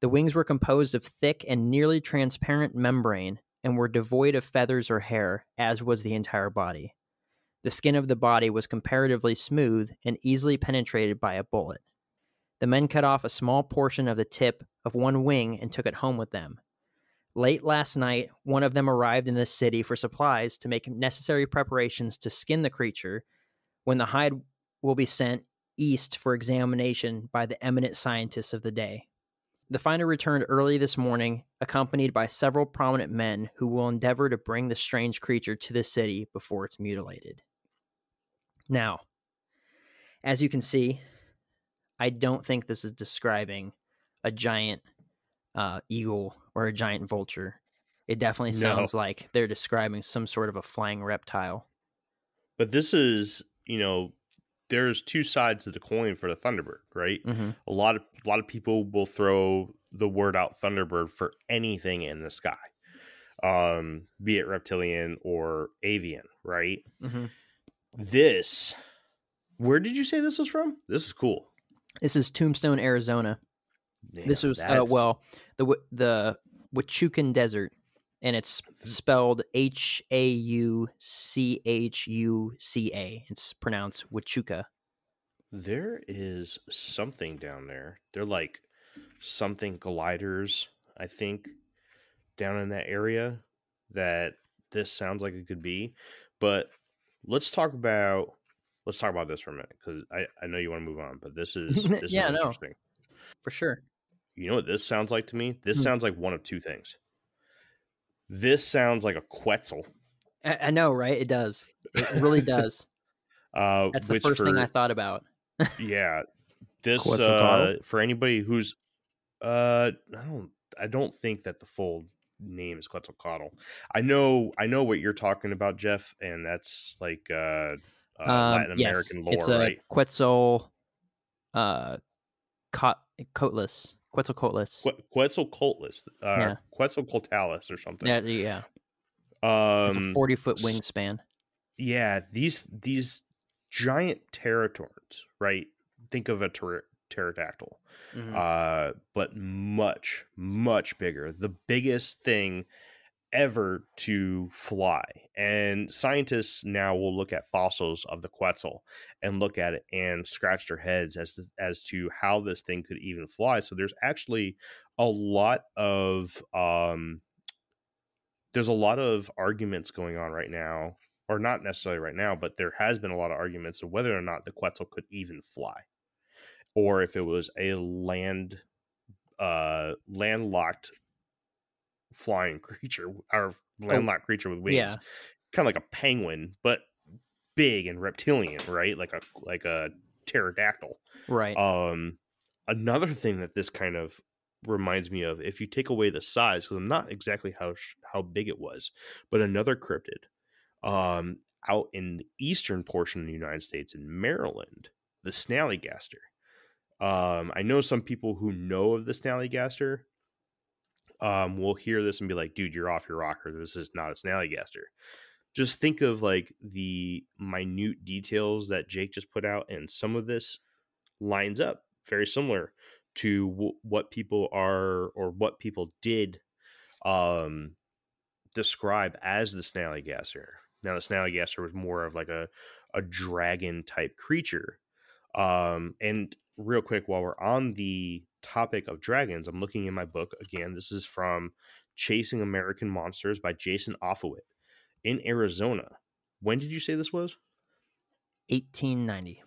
The wings were composed of thick and nearly transparent membrane and were devoid of feathers or hair, as was the entire body. The skin of the body was comparatively smooth and easily penetrated by a bullet. The men cut off a small portion of the tip of one wing and took it home with them, Late last night, one of them arrived in the city for supplies to make necessary preparations to skin the creature when the hide will be sent east for examination by the eminent scientists of the day. The finder returned early this morning, accompanied by several prominent men who will endeavor to bring the strange creature to the city before it's mutilated. Now, as you can see, I don't think this is describing a giant uh, eagle or a giant vulture. It definitely sounds no. like they're describing some sort of a flying reptile. But this is, you know, there's two sides to the coin for the Thunderbird, right? Mm-hmm. A lot of a lot of people will throw the word out Thunderbird for anything in the sky, um, be it reptilian or avian, right? Mm-hmm. This, where did you say this was from? This is cool. This is Tombstone, Arizona. This was uh, well the the Huachucan Desert, and it's spelled H A U C H U C A. It's pronounced Huachuca. There is something down there. They're like something gliders, I think, down in that area that this sounds like it could be. But let's talk about let's talk about this for a minute because I, I know you want to move on, but this is this yeah, is interesting. No, for sure. You know what this sounds like to me? This hmm. sounds like one of two things. This sounds like a Quetzal. I, I know, right? It does. It really does. uh, That's the first for, thing I thought about. yeah, this uh, for anybody who's uh, I don't I don't think that the full name is Quetzalcoatl. I know I know what you're talking about, Jeff, and that's like uh, uh um, Latin American lore, it's a right? Quetzal uh cot- coatless. Quetzalcoatlus. Que- Quetzalcoatlus. Uh, yeah. Quetzalcoatlus or something. Yeah, yeah. Um, forty foot wingspan. Yeah, these these giant teratorns, right? Think of a ter- pterodactyl, mm-hmm. uh, but much much bigger. The biggest thing ever to fly. And scientists now will look at fossils of the Quetzal and look at it and scratch their heads as to, as to how this thing could even fly. So there's actually a lot of um, there's a lot of arguments going on right now, or not necessarily right now, but there has been a lot of arguments of whether or not the Quetzal could even fly, or if it was a land uh landlocked flying creature or oh, landlocked oh, creature with wings. Yeah. Kind of like a penguin, but big and reptilian, right? Like a like a pterodactyl. Right. Um another thing that this kind of reminds me of if you take away the size because I'm not exactly how how big it was, but another cryptid um out in the eastern portion of the United States in Maryland, the snallygaster. Um, I know some people who know of the snallygaster um, will hear this and be like, dude, you're off your rocker. This is not a snallygaster. Just think of like the minute details that Jake just put out, and some of this lines up very similar to w- what people are or what people did um, describe as the snallygaster. Now, the snallygaster was more of like a a dragon type creature. Um, and real quick, while we're on the topic of dragons, I'm looking in my book again. This is from Chasing American Monsters by Jason Offutt in Arizona. When did you say this was? 1890.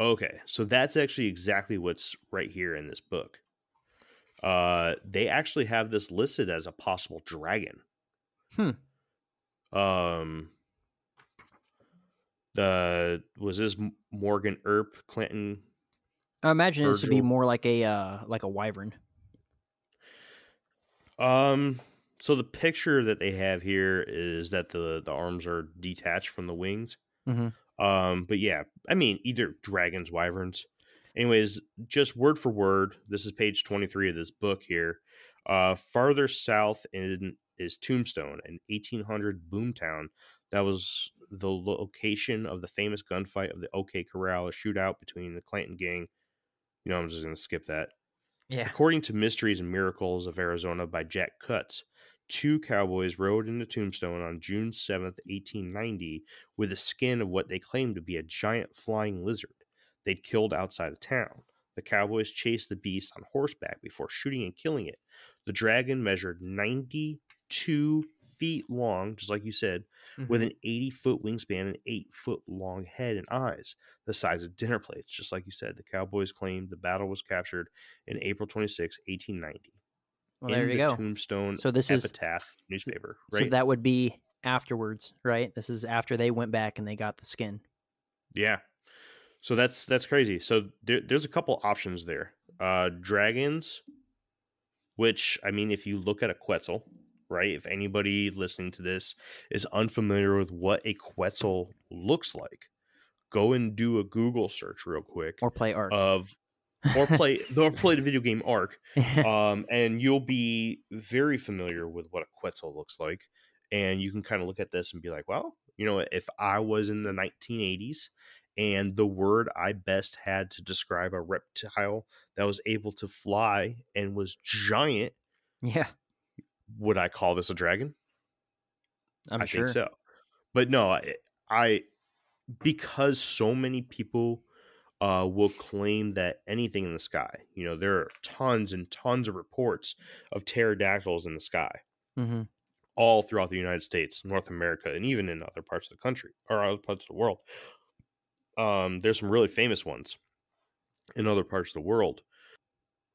Okay, so that's actually exactly what's right here in this book. Uh, they actually have this listed as a possible dragon. Hmm. Um. The was this Morgan Earp Clinton I imagine Virgil. this would be more like a uh, like a wyvern. Um. So the picture that they have here is that the the arms are detached from the wings. Mm-hmm. Um. But yeah, I mean either dragons, wyverns. Anyways, just word for word, this is page twenty three of this book here. Uh, farther south in is Tombstone, an 1800 boomtown that was the location of the famous gunfight of the OK Corral, a shootout between the Clanton gang you know, I'm just going to skip that. Yeah. According to Mysteries and Miracles of Arizona by Jack Cutts, two cowboys rode into Tombstone on June 7th, 1890, with the skin of what they claimed to be a giant flying lizard they'd killed outside of town. The cowboys chased the beast on horseback before shooting and killing it. The dragon measured 92 feet long, just like you said, mm-hmm. with an 80 foot wingspan and eight foot long head and eyes, the size of dinner plates. Just like you said, the Cowboys claimed the battle was captured in April 26, 1890. Well, there you the go. Tombstone so this is epitaph is, newspaper, right? So that would be afterwards, right? This is after they went back and they got the skin. Yeah. So that's that's crazy. So there, there's a couple options there. Uh dragons, which I mean, if you look at a Quetzal, right? If anybody listening to this is unfamiliar with what a Quetzal looks like, go and do a Google search real quick, or play Ark of, or play or play the video game Ark, um, and you'll be very familiar with what a Quetzal looks like, and you can kind of look at this and be like, well, you know, if I was in the 1980s and the word I best had to describe a reptile that was able to fly and was giant. Yeah. Would I call this a dragon? I'm I sure. think so. But no, I, I because so many people uh, will claim that anything in the sky, you know, there are tons and tons of reports of pterodactyls in the sky, mm-hmm. all throughout the United States, North America, and even in other parts of the country or other parts of the world um, there's some really famous ones in other parts of the world.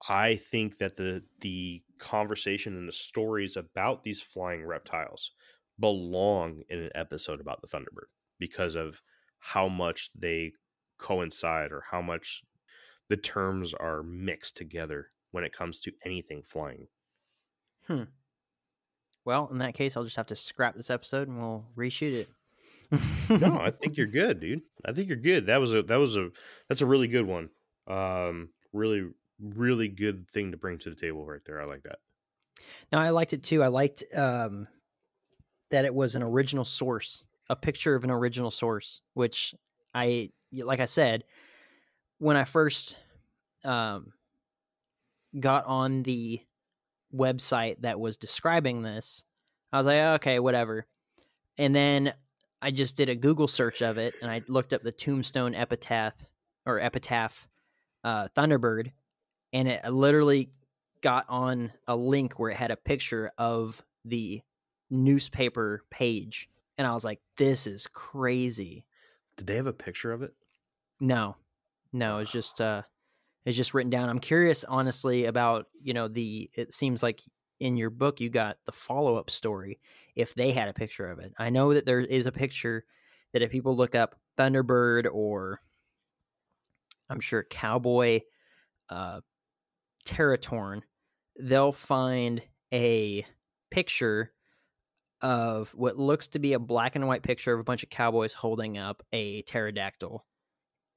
I think that the the conversation and the stories about these flying reptiles belong in an episode about the Thunderbird because of how much they coincide or how much the terms are mixed together when it comes to anything flying. Hmm. Well, in that case, I'll just have to scrap this episode and we'll reshoot it no, I think you're good, dude. I think you're good. That was a that was a that's a really good one. Um, really, really good thing to bring to the table right there. I like that. Now I liked it too. I liked um that it was an original source, a picture of an original source, which I like I said when I first um got on the website that was describing this, I was like, okay, whatever. And then I just did a Google search of it and I looked up the Tombstone Epitaph or Epitaph uh, Thunderbird, and it literally got on a link where it had a picture of the newspaper page, and I was like, "This is crazy." Did they have a picture of it? No, no. It's just uh, it's just written down. I'm curious, honestly, about you know the. It seems like in your book you got the follow-up story if they had a picture of it i know that there is a picture that if people look up thunderbird or i'm sure cowboy uh Teratorn, they'll find a picture of what looks to be a black and white picture of a bunch of cowboys holding up a pterodactyl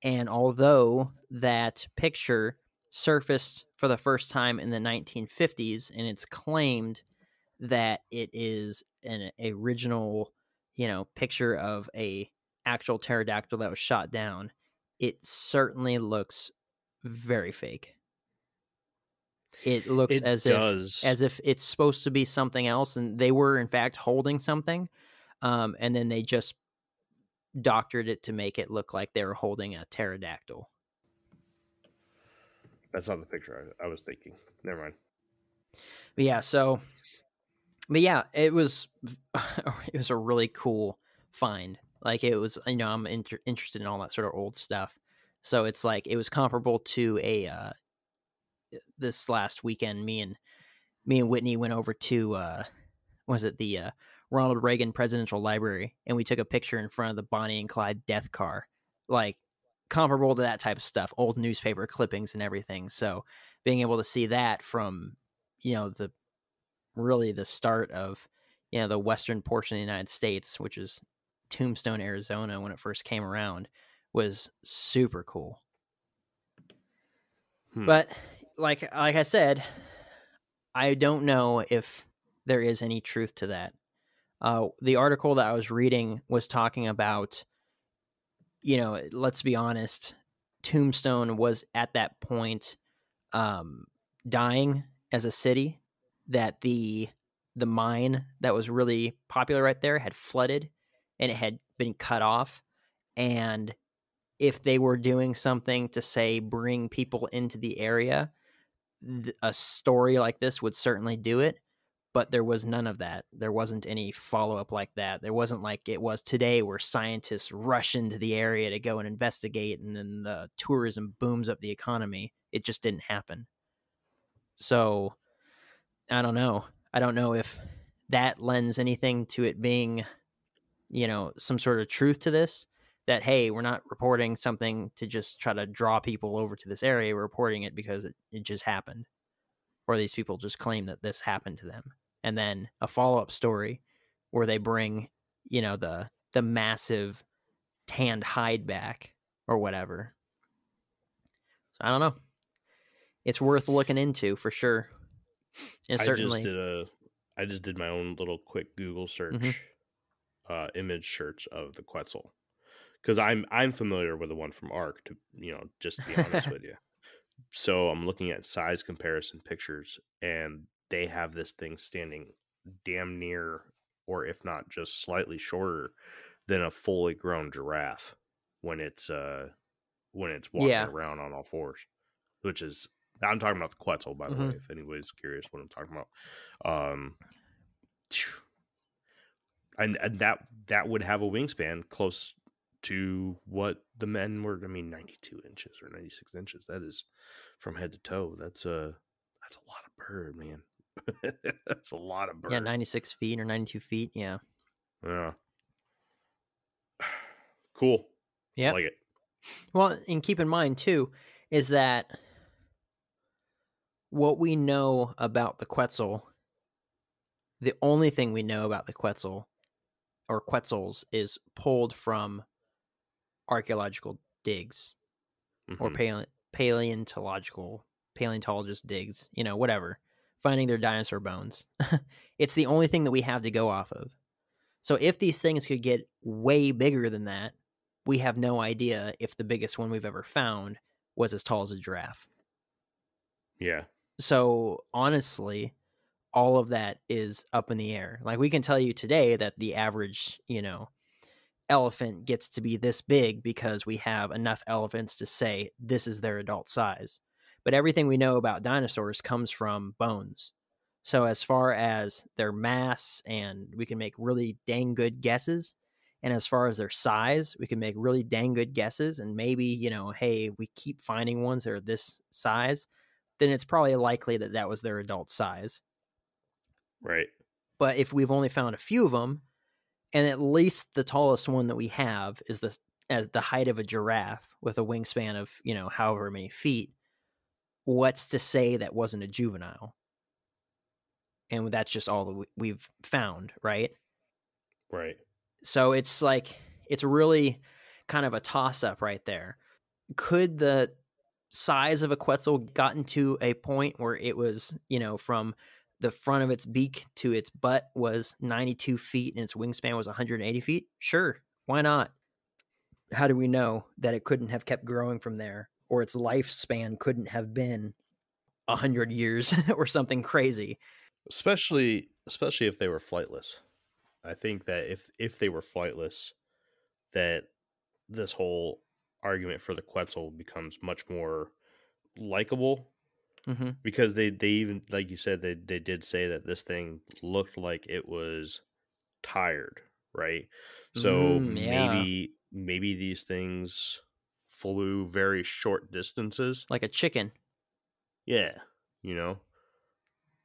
and although that picture surfaced for the first time in the 1950s, and it's claimed that it is an original, you know, picture of a actual pterodactyl that was shot down. It certainly looks very fake. It looks it as does. if as if it's supposed to be something else, and they were in fact holding something, um, and then they just doctored it to make it look like they were holding a pterodactyl. That's not the picture I, I was thinking. Never mind. But yeah, so but yeah, it was it was a really cool find. Like it was, you know, I'm inter- interested in all that sort of old stuff. So it's like it was comparable to a uh this last weekend me and me and Whitney went over to uh was it the uh Ronald Reagan Presidential Library and we took a picture in front of the Bonnie and Clyde death car. Like comparable to that type of stuff, old newspaper clippings and everything. So being able to see that from, you know, the really the start of, you know, the western portion of the United States, which is Tombstone, Arizona, when it first came around, was super cool. Hmm. But like like I said, I don't know if there is any truth to that. Uh, the article that I was reading was talking about you know, let's be honest, Tombstone was at that point um, dying as a city. That the the mine that was really popular right there had flooded and it had been cut off. And if they were doing something to say bring people into the area, a story like this would certainly do it. but there was none of that. There wasn't any follow up like that. There wasn't like it was today where scientists rush into the area to go and investigate and then the tourism booms up the economy. It just didn't happen. So I don't know. I don't know if that lends anything to it being, you know, some sort of truth to this. That hey, we're not reporting something to just try to draw people over to this area. We're reporting it because it, it just happened. Or these people just claim that this happened to them and then a follow-up story where they bring you know the the massive tanned hide back or whatever so i don't know it's worth looking into for sure and certainly I just did a i just did my own little quick google search mm-hmm. uh image search of the quetzal because i'm i'm familiar with the one from ark to you know just to be honest with you so i'm looking at size comparison pictures and they have this thing standing damn near, or if not just slightly shorter than a fully grown giraffe when it's uh when it's walking yeah. around on all fours, which is I'm talking about the Quetzal, by the mm-hmm. way, if anybody's curious what I'm talking about. Um, and, and that that would have a wingspan close to what the men were. I mean, 92 inches or 96 inches. That is from head to toe. That's a that's a lot of bird, man. That's a lot of bird. Yeah, 96 feet or 92 feet. Yeah. Yeah. Cool. Yeah. Like it. Well, and keep in mind, too, is that what we know about the Quetzal, the only thing we know about the Quetzal or Quetzals is pulled from archaeological digs mm-hmm. or pale- paleontological paleontologist digs, you know, whatever finding their dinosaur bones. it's the only thing that we have to go off of. So if these things could get way bigger than that, we have no idea if the biggest one we've ever found was as tall as a giraffe. Yeah. So honestly, all of that is up in the air. Like we can tell you today that the average, you know, elephant gets to be this big because we have enough elephants to say this is their adult size but everything we know about dinosaurs comes from bones. So as far as their mass and we can make really dang good guesses and as far as their size, we can make really dang good guesses and maybe, you know, hey, we keep finding ones that are this size, then it's probably likely that that was their adult size. Right. But if we've only found a few of them and at least the tallest one that we have is the as the height of a giraffe with a wingspan of, you know, however many feet, what's to say that wasn't a juvenile? And that's just all that we've found, right? Right. So it's like it's really kind of a toss up right there. Could the size of a Quetzal gotten to a point where it was, you know, from the front of its beak to its butt was 92 feet and its wingspan was 180 feet? Sure. Why not? How do we know that it couldn't have kept growing from there? or its lifespan couldn't have been a hundred years or something crazy. Especially, especially if they were flightless. I think that if if they were flightless, that this whole argument for the Quetzal becomes much more likable mm-hmm. because they they even like you said they they did say that this thing looked like it was tired, right? So mm, yeah. maybe maybe these things flew very short distances. Like a chicken. Yeah. You know?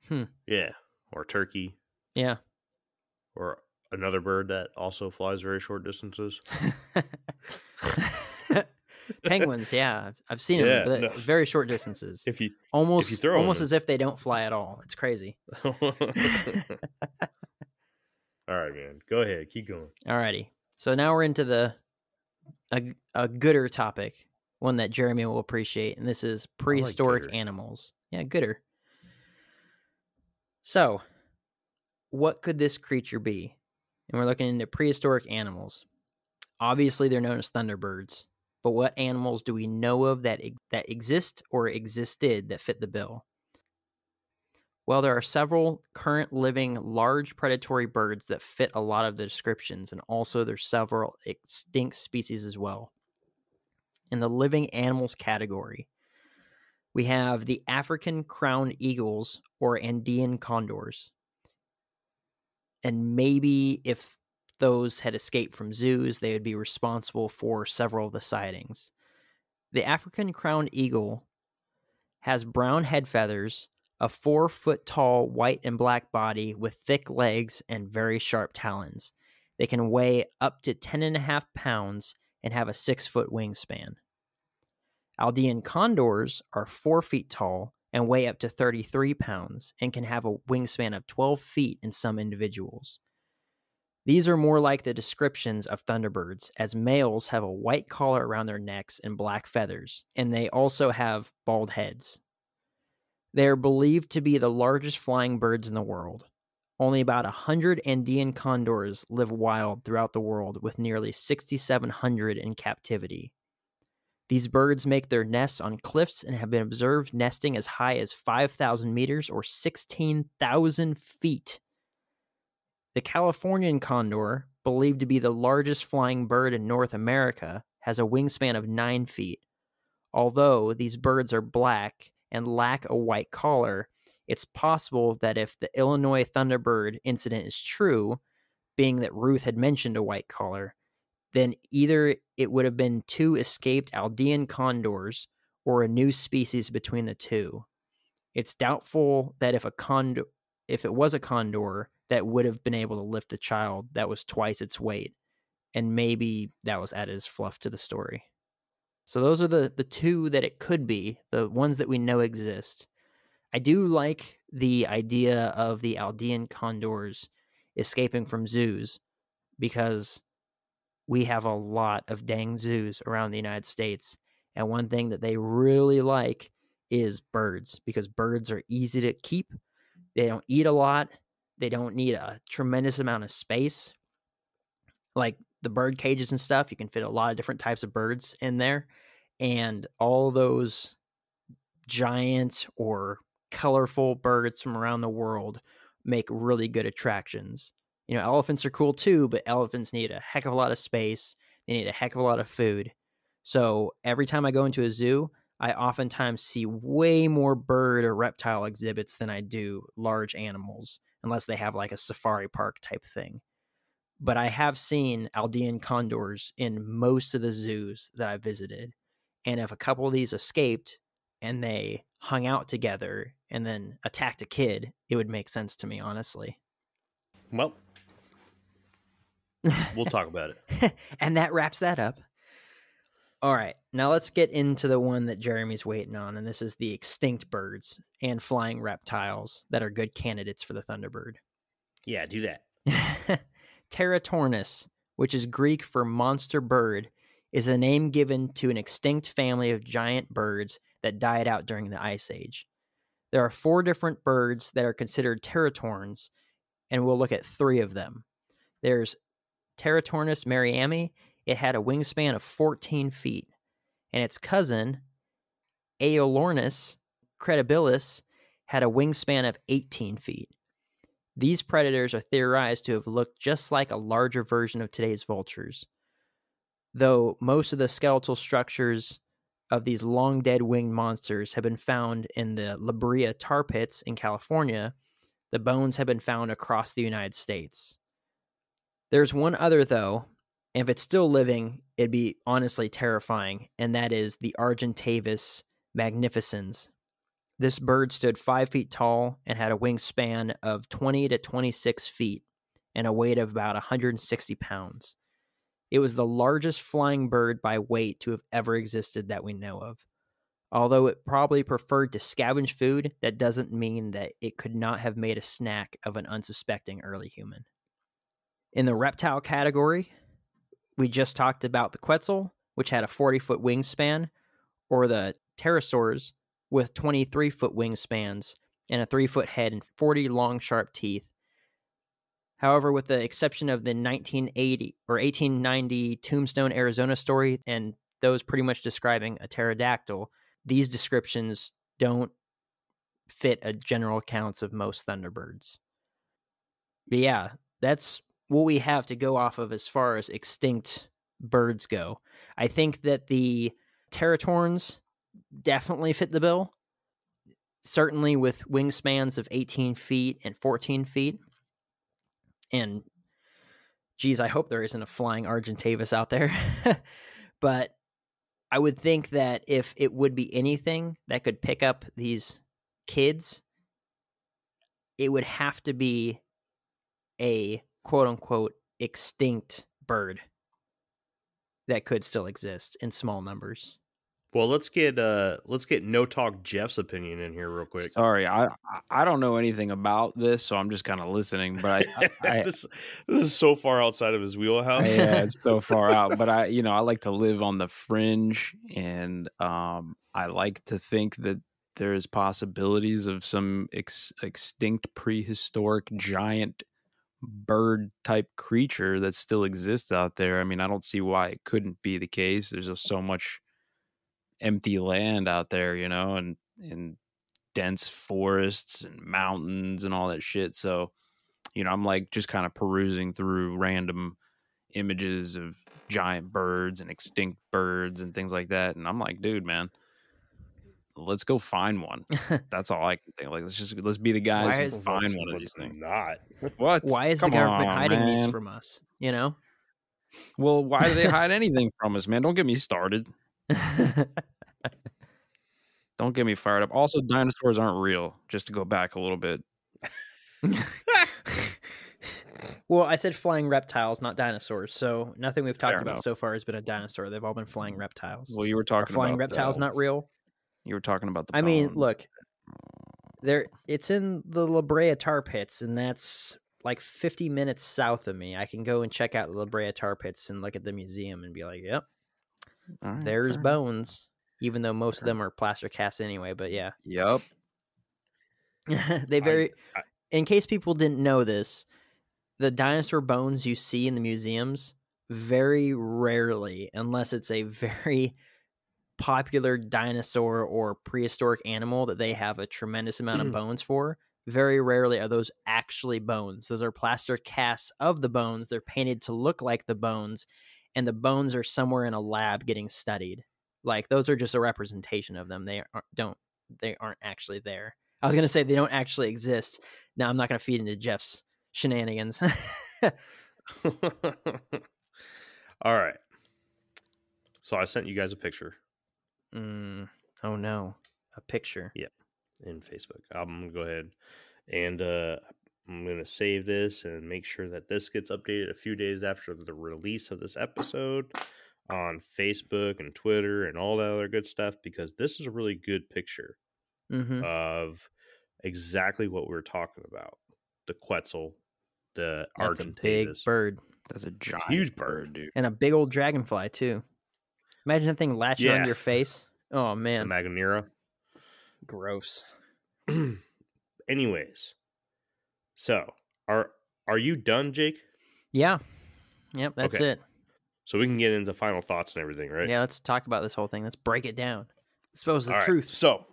Hmm. Yeah. Or turkey. Yeah. Or another bird that also flies very short distances. Penguins, yeah, I've seen yeah, them, no. very short distances. If you almost, if you almost as if they don't fly at all. It's crazy. all right, man. Go ahead. Keep going. All righty. So now we're into the a a gooder topic, one that Jeremy will appreciate, and this is prehistoric like animals. Yeah, gooder. So, what could this creature be? And we're looking into prehistoric animals. Obviously, they're known as thunderbirds, but what animals do we know of that that exist or existed that fit the bill? Well, there are several current living large predatory birds that fit a lot of the descriptions, and also there's several extinct species as well. In the living animals category, we have the African crowned eagles or Andean condors. and maybe if those had escaped from zoos, they would be responsible for several of the sightings. The African crowned eagle has brown head feathers, a four foot tall white and black body with thick legs and very sharp talons. They can weigh up to 10.5 pounds and have a six foot wingspan. Andean condors are four feet tall and weigh up to 33 pounds and can have a wingspan of 12 feet in some individuals. These are more like the descriptions of thunderbirds, as males have a white collar around their necks and black feathers, and they also have bald heads. They are believed to be the largest flying birds in the world. Only about 100 Andean condors live wild throughout the world, with nearly 6,700 in captivity. These birds make their nests on cliffs and have been observed nesting as high as 5,000 meters or 16,000 feet. The Californian condor, believed to be the largest flying bird in North America, has a wingspan of 9 feet. Although these birds are black and lack a white collar, it's possible that if the Illinois Thunderbird incident is true, being that Ruth had mentioned a white collar, then either it would have been two escaped Andean condors or a new species between the two. It's doubtful that if a condor if it was a condor that would have been able to lift the child that was twice its weight and maybe that was added as fluff to the story. So those are the the two that it could be, the ones that we know exist. I do like the idea of the Andean condors escaping from zoos because we have a lot of dang zoos around the United States. And one thing that they really like is birds because birds are easy to keep. They don't eat a lot. They don't need a tremendous amount of space. Like the bird cages and stuff, you can fit a lot of different types of birds in there. And all those giant or colorful birds from around the world make really good attractions you know, elephants are cool too, but elephants need a heck of a lot of space. They need a heck of a lot of food. So every time I go into a zoo, I oftentimes see way more bird or reptile exhibits than I do large animals, unless they have like a safari park type thing. But I have seen Andean condors in most of the zoos that I visited. And if a couple of these escaped and they hung out together and then attacked a kid, it would make sense to me, honestly. Well, we'll talk about it. and that wraps that up. All right, now let's get into the one that Jeremy's waiting on, and this is the extinct birds and flying reptiles that are good candidates for the Thunderbird. Yeah, do that. Teratornis, which is Greek for monster bird, is a name given to an extinct family of giant birds that died out during the Ice Age. There are four different birds that are considered teratorns, and we'll look at three of them. There's Teratornis merriami, it had a wingspan of 14 feet, and its cousin, Aiolornis credibilis, had a wingspan of 18 feet. These predators are theorized to have looked just like a larger version of today's vultures. Though most of the skeletal structures of these long dead winged monsters have been found in the La Brea tar pits in California, the bones have been found across the United States. There's one other though, and if it's still living, it'd be honestly terrifying, and that is the Argentavis magnificens. This bird stood five feet tall and had a wingspan of 20 to 26 feet and a weight of about 160 pounds. It was the largest flying bird by weight to have ever existed that we know of. Although it probably preferred to scavenge food, that doesn't mean that it could not have made a snack of an unsuspecting early human. In the reptile category, we just talked about the Quetzal, which had a 40 foot wingspan, or the pterosaurs with 23 foot wingspans and a 3 foot head and 40 long, sharp teeth. However, with the exception of the 1980 or 1890 Tombstone, Arizona story, and those pretty much describing a pterodactyl, these descriptions don't fit a general accounts of most thunderbirds. But yeah, that's what we have to go off of as far as extinct birds go. I think that the teratorns definitely fit the bill. Certainly with wingspans of 18 feet and 14 feet. and geez, I hope there isn't a flying Argentavis out there. but I would think that if it would be anything that could pick up these kids, it would have to be a quote unquote extinct bird that could still exist in small numbers. Well, let's get uh let's get no talk Jeff's opinion in here real quick. Sorry, I I don't know anything about this, so I'm just kind of listening. But I, I, this, this is so far outside of his wheelhouse. yeah, it's so far out. But I, you know, I like to live on the fringe, and um, I like to think that there's possibilities of some ex- extinct prehistoric giant bird type creature that still exists out there. I mean, I don't see why it couldn't be the case. There's just so much empty land out there, you know, and and dense forests and mountains and all that shit. So, you know, I'm like just kind of perusing through random images of giant birds and extinct birds and things like that. And I'm like, dude, man, let's go find one. That's all I can think. Like, let's just let's be the guys who find one of these things. Not what? Why is Come the government on, hiding man. these from us? You know. Well, why do they hide anything from us, man? Don't get me started. Don't get me fired up. Also, dinosaurs aren't real. Just to go back a little bit. well, I said flying reptiles, not dinosaurs. So nothing we've talked Fair about enough. so far has been a dinosaur. They've all been flying reptiles. Well, you were talking Are flying reptiles uh, not real. You were talking about the. I mean, look, there. It's in the La Brea tar pits, and that's like 50 minutes south of me. I can go and check out the La Brea tar pits and look at the museum and be like, "Yep, right, there's fair bones." Even though most of them are plaster casts anyway, but yeah, Yep. they very. I- in case people didn't know this, the dinosaur bones you see in the museums very rarely, unless it's a very popular dinosaur or prehistoric animal that they have a tremendous amount of mm. bones for. Very rarely are those actually bones. Those are plaster casts of the bones. They're painted to look like the bones, and the bones are somewhere in a lab getting studied. Like those are just a representation of them. They aren't, don't they aren't actually there. I was gonna say they don't actually exist. Now I'm not gonna feed into Jeff's shenanigans. All right. So I sent you guys a picture mm, oh no, a picture. in Facebook. I'm gonna go ahead and uh, I'm gonna save this and make sure that this gets updated a few days after the release of this episode on Facebook and Twitter and all that other good stuff because this is a really good picture Mm-hmm. of exactly what we were talking about. The Quetzal, the That's a big bird That's a giant huge bird. dude. and a big old dragonfly too. Imagine that thing latching Yeah. on your face. Oh man, Meganeura. gross. Anyways, so are are you done, Jake? Yeah, yep, that's Okay. it. So we can get into final thoughts and everything, right? Yeah, let's talk about this whole thing. Let's break it down. Expose the All right, truth. So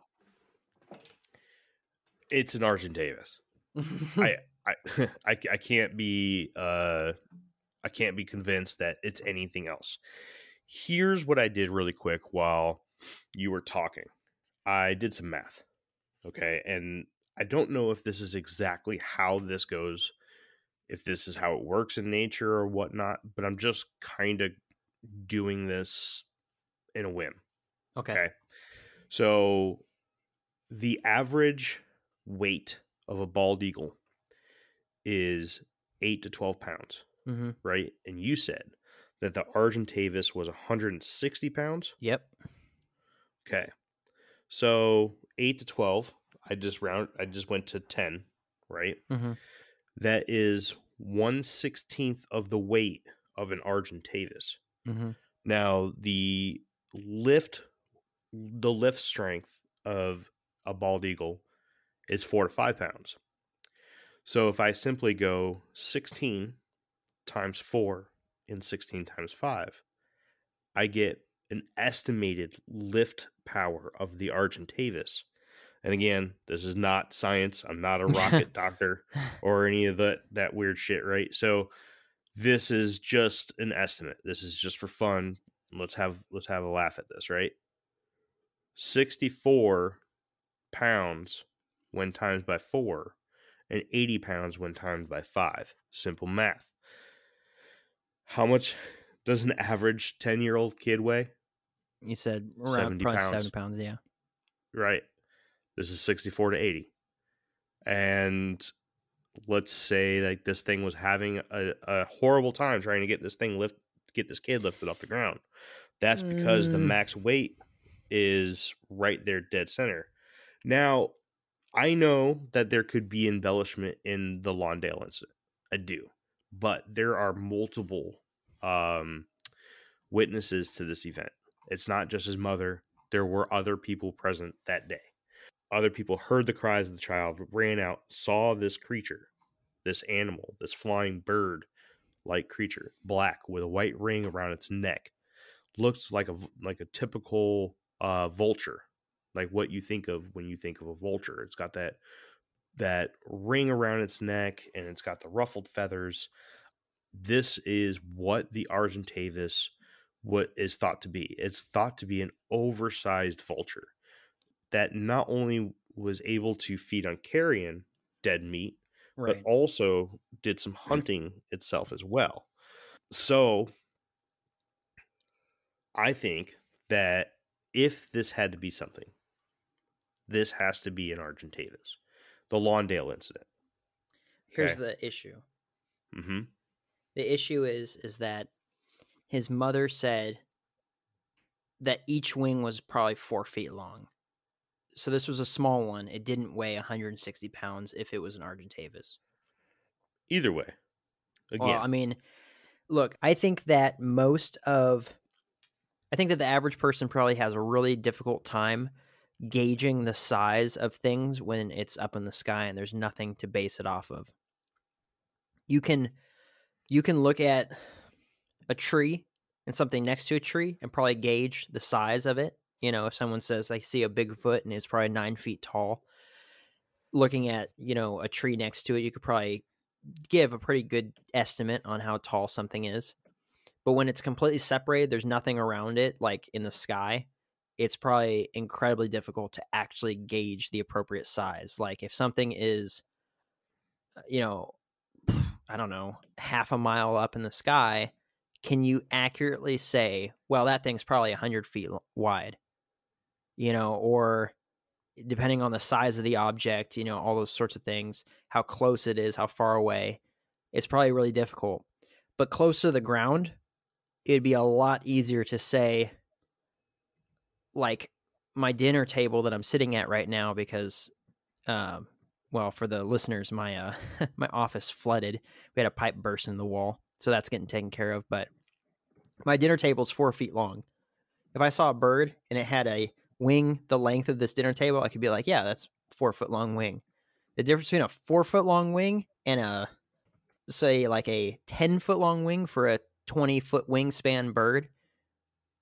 it's an Argentavis. I, I I I can't be uh I can't be convinced that it's anything else. Here's what I did really quick while you were talking. I did some math. Okay, and I don't know if this is exactly how this goes, if this is how it works in nature or whatnot, but I'm just kind of doing this in a whim. okay. Okay. So the average weight of a bald eagle is eight to 12 pounds, Mm-hmm. right? And you said that the Argentavis was 160 pounds. Yep. Okay. So eight to 12, I just round, I just went to 10, right? Mm-hmm. That is 116th of the weight of an Argentavis. Mm-hmm. Now the lift, the lift strength of a bald eagle is four to five pounds. So if I simply go 16 times four and 16 times five, I get an estimated lift power of the Argentavis. And again, this is not science. I'm not a rocket doctor or any of that that weird shit, right? So this is just an estimate. This is just for fun. Let's have let's have a laugh at this, right? 64 pounds when times by 4 and 80 pounds when times by five. Simple math. How much does an average 10 year old kid weigh? You said around 70 probably pounds. 70 pounds, yeah. Right. This is 64 to 80. And let's say like this thing was having a, a horrible time trying to get this thing lift get this kid lifted off the ground. That's because mm. the max weight is right there dead center. Now, I know that there could be embellishment in the Lawndale incident. I do. But there are multiple um, witnesses to this event. It's not just his mother. There were other people present that day. Other people heard the cries of the child, ran out, saw this creature, this animal, this flying bird like creature, black with a white ring around its neck. Looks like a like a typical uh, vulture, like what you think of when you think of a vulture. It's got that that ring around its neck and it's got the ruffled feathers. This is what the Argentavis what is thought to be. It's thought to be an oversized vulture that not only was able to feed on carrion dead meat, right. but also did some hunting itself as well. So I think that if this had to be something, this has to be an Argentavis, the Lawndale incident. Here's the issue. Mm-hmm. The issue is is that his mother said that each wing was probably four feet long. So this was a small one. It didn't weigh 160 pounds if it was an Argentavis. Either way. Again. Well, I mean, look, I think that most of I think that the average person probably has a really difficult time gauging the size of things when it's up in the sky and there's nothing to base it off of. You can you can look at a tree and something next to a tree and probably gauge the size of it. You know, if someone says I see a Bigfoot and it's probably nine feet tall, looking at you know a tree next to it, you could probably give a pretty good estimate on how tall something is. But when it's completely separated, there's nothing around it, like in the sky, it's probably incredibly difficult to actually gauge the appropriate size. Like if something is, uh, you know, I don't know, half a mile up in the sky, can you accurately say, well, that thing's probably 100 feet wide? You know, or depending on the size of the object, you know, all those sorts of things, how close it is, how far away, it's probably really difficult. But close to the ground, it'd be a lot easier to say like my dinner table that I'm sitting at right now because um well for the listeners my uh my office flooded. We had a pipe burst in the wall so that's getting taken care of but my dinner table's four feet long. If i saw a bird and it had a wing the length of this dinner table i could be like yeah that's four foot long wing. The difference between a four foot long wing and a say like a 10 foot long wing for a 20 foot wingspan bird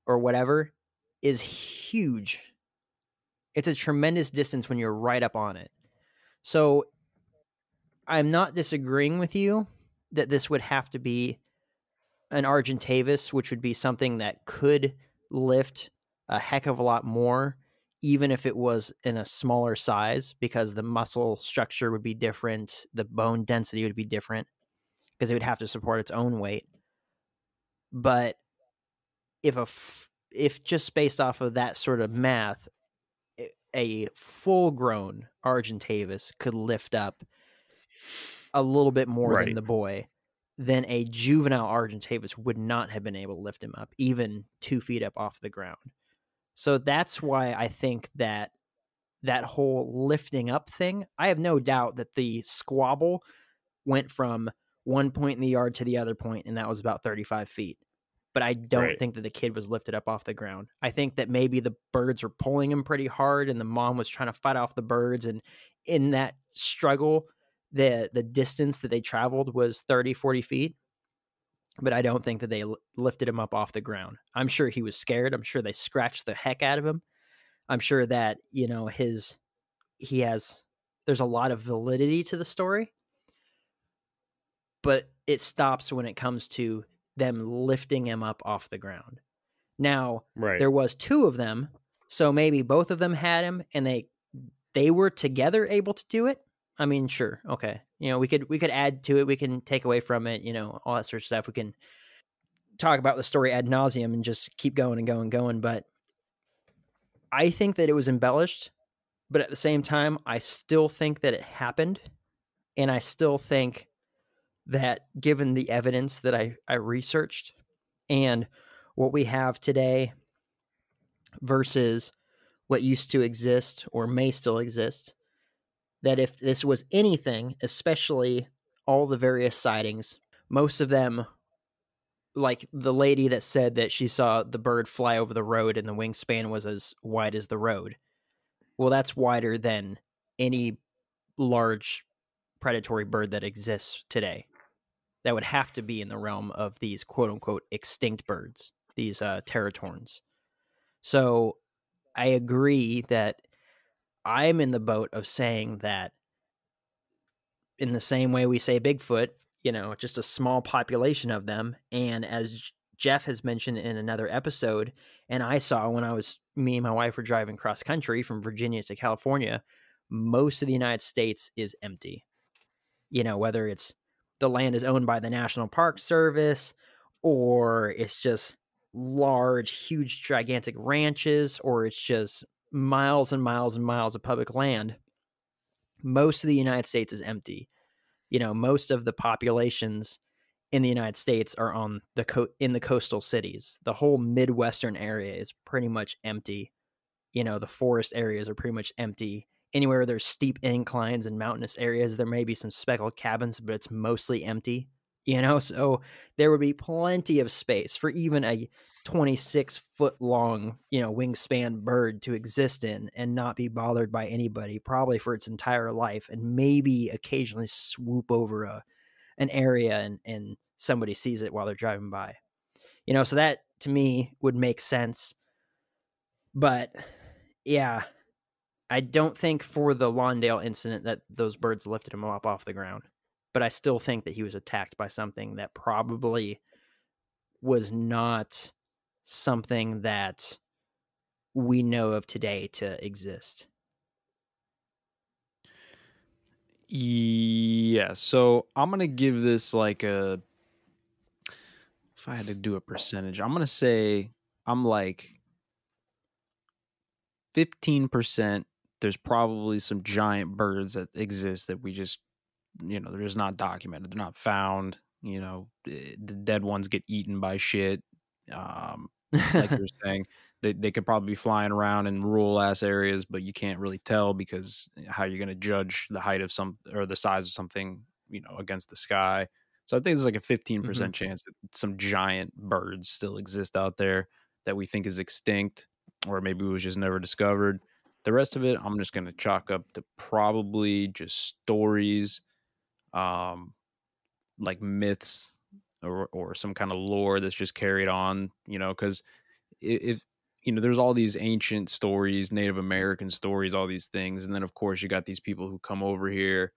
or whatever is huge. It's a tremendous distance when you're right up on it. So I'm not disagreeing with you that this would have to be an Argentavis, which would be something that could lift a heck of a lot more, even if it was in a smaller size, because the muscle structure would be different, the bone density would be different, because it would have to support its own weight. But if a f- if just based off of that sort of math, a full grown Argentavis could lift up a little bit more right. than the boy, then a juvenile Argentavis would not have been able to lift him up, even two feet up off the ground. So that's why I think that that whole lifting up thing, I have no doubt that the squabble went from one point in the yard to the other point, and that was about 35 feet. But I don't right. think that the kid was lifted up off the ground. I think that maybe the birds were pulling him pretty hard, and the mom was trying to fight off the birds. And in that struggle, the the distance that they traveled was 30, 40 feet. But I don't think that they lifted him up off the ground. I'm sure he was scared. I'm sure they scratched the heck out of him. I'm sure that, you know, his he has there's a lot of validity to the story but it stops when it comes to them lifting him up off the ground. Now, right. there was two of them, so maybe both of them had him and they they were together able to do it. I mean, sure, okay. You know, we could we could add to it, we can take away from it, you know, all that sort of stuff. We can talk about the story ad nauseum and just keep going and going and going. But I think that it was embellished, but at the same time, I still think that it happened, and I still think that given the evidence that I I researched and what we have today versus what used to exist or may still exist that if this was anything, especially all the various sightings, most of them, like the lady that said that she saw the bird fly over the road and the wingspan was as wide as the road. Well, that's wider than any large predatory bird that exists today. That would have to be in the realm of these quote unquote extinct birds, these uh. So I agree that I'm in the boat of saying that in the same way we say Bigfoot, you know, just a small population of them. And as Jeff has mentioned in another episode, and I saw when I was, me and my wife were driving cross country from Virginia to California, most of the United States is empty. You know, whether it's the land is owned by the National Park Service or it's just large, huge, gigantic ranches, or it's just miles and miles and miles of public land, most of the United States is empty. You know, most of the populations in the United States are on the co- in the coastal cities. The whole midwestern area is pretty much empty. You know, the forest areas are pretty much empty. Anywhere there's steep inclines and mountainous areas, there may be some speckled cabins, but it's mostly empty. You know, so there would be plenty of space for even a 26 foot long, you know, wingspan bird to exist in and not be bothered by anybody, probably for its entire life, and maybe occasionally swoop over a an area and, and somebody sees it while they're driving by. You know, so that to me would make sense. But yeah, I don't think for the Lawndale incident that those birds lifted him up off the ground. But I still think that he was attacked by something that probably was not something that we know of today to exist. Yeah, so I'm gonna give this like a. If I had to do a percentage, I'm gonna say I'm like 15%. There's probably some giant birds that exist that we just, you know, they're just not documented. They're not found. You know, the dead ones get eaten by shit. Um, like you're saying, they they could probably be flying around in rural ass areas, but you can't really tell because how you're going to judge the height of some or the size of something, you know, against the sky. So I think there's like a 15% mm hmm chance that some giant birds still exist out there that we think is extinct or maybe it was just never discovered. The rest of it, I'm just going to chalk up to probably just stories, um, like myths or or some kind of lore that's just carried on, you know, because if you know, there's all these ancient stories, Native American stories, all these things, and then of course you got these people who come over here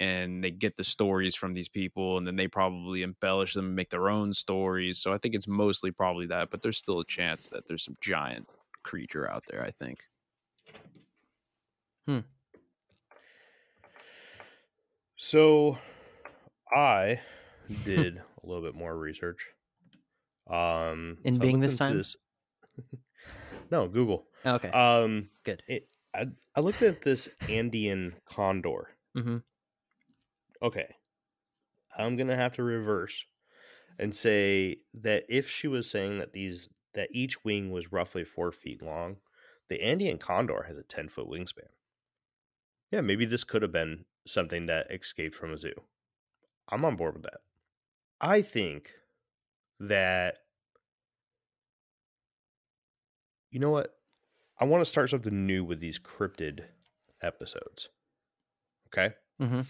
and they get the stories from these people, and then they probably embellish them and make their own stories. So I think it's mostly probably that, but there's still a chance that there's some giant creature out there. I think. Hmm. So, I did a little bit more research. Um, in so Bing this time? This... no, Google. Okay. Um, good. It, I I looked at this Andean condor. Mm-hmm. Okay, I'm gonna have to reverse and say that if she was saying that these that each wing was roughly four feet long, the Andean condor has a ten foot wingspan. Yeah, maybe this could have been something that escaped from a zoo. I'm on board with that. I think that you know what? I want to start something new with these cryptid episodes. Okay? Mm-hmm.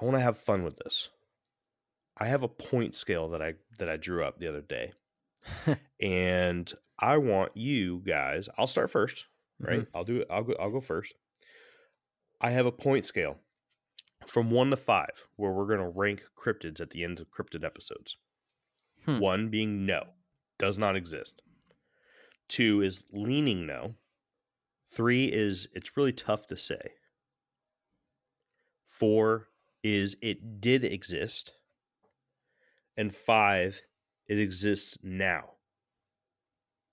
I want to have fun with this. I have a point scale that I that I drew up the other day. and I want you guys, I'll start first, right? Mm-hmm. I'll do it. I'll go I'll go first. I have a point scale from one to five, where we're going to rank cryptids at the end of cryptid episodes. Hmm. One being no, does not exist. Two is leaning no. Three is it's really tough to say. Four is it did exist. And five, it exists now.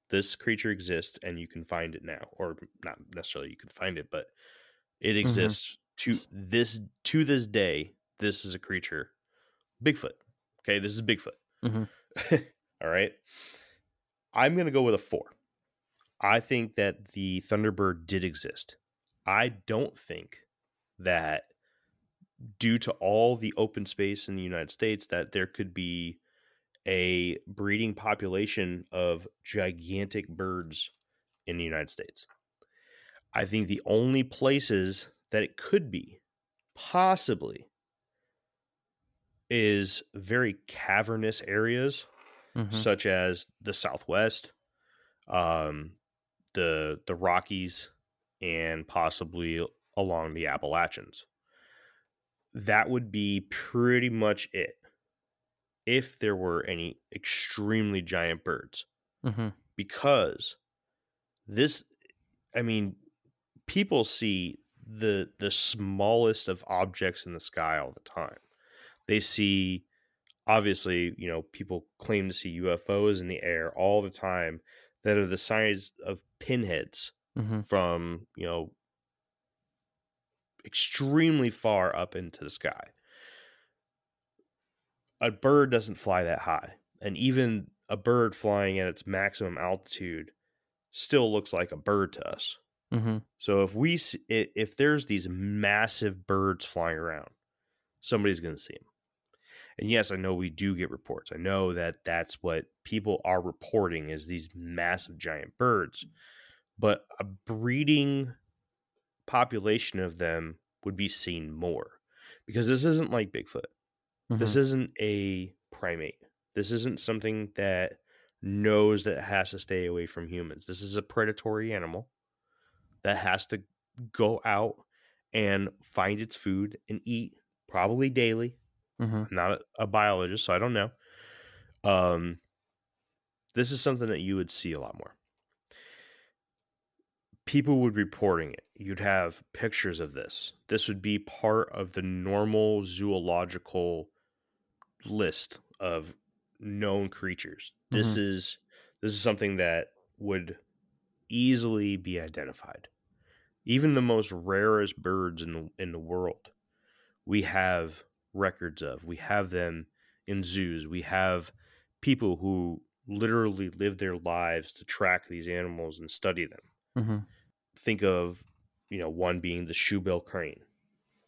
This creature exists and you can find it now. Or not necessarily you can find it, but it Mm-hmm. exists to this to this day. This is a creature. Bigfoot. Okay, this is Bigfoot. Mhm. All right. I'm gonna go with a four. I think that the Thunderbird did exist. I don't think that due to all the open space in the United States that there could be a breeding population of gigantic birds in the United States. I think the only places that it could be possibly is very cavernous areas Mhm. such as the Southwest, um, the the Rockies, and possibly along the Appalachians. That would be pretty much it. If there were any extremely giant birds, Mhm. because this, I mean, people see the the smallest of objects in the sky all the time. They see obviously, you know, people claim to see UFOs in the air all the time that are the size of pinheads Mhm. from, you know, extremely far up into the sky. A bird doesn't fly that high. And even a bird flying at its maximum altitude still looks like a bird to us. Mhm. So if we if there's these massive birds flying around, somebody's going to see them. And yes, I know we do get reports. I know that that's what people are reporting is these massive giant birds. But a breeding population of them would be seen more because this isn't like Bigfoot. This Mhm. isn't a primate. This isn't something that knows that it has to stay away from humans. This is a predatory animal that has to go out and find its food and eat probably daily. Mhm. I'm not a, a biologist, so I don't know. Um, this is something that you would see a lot more. People would be reporting it. You'd have pictures of this. This would be part of the normal zoological list of known creatures. This is this is something that would easily be identified. Even the most rarest birds in the, in the world, we have records of. We have them in zoos. We have people who literally live their lives to track these animals and study them. Mm-hmm. Think of, you know, one being the shoebill crane,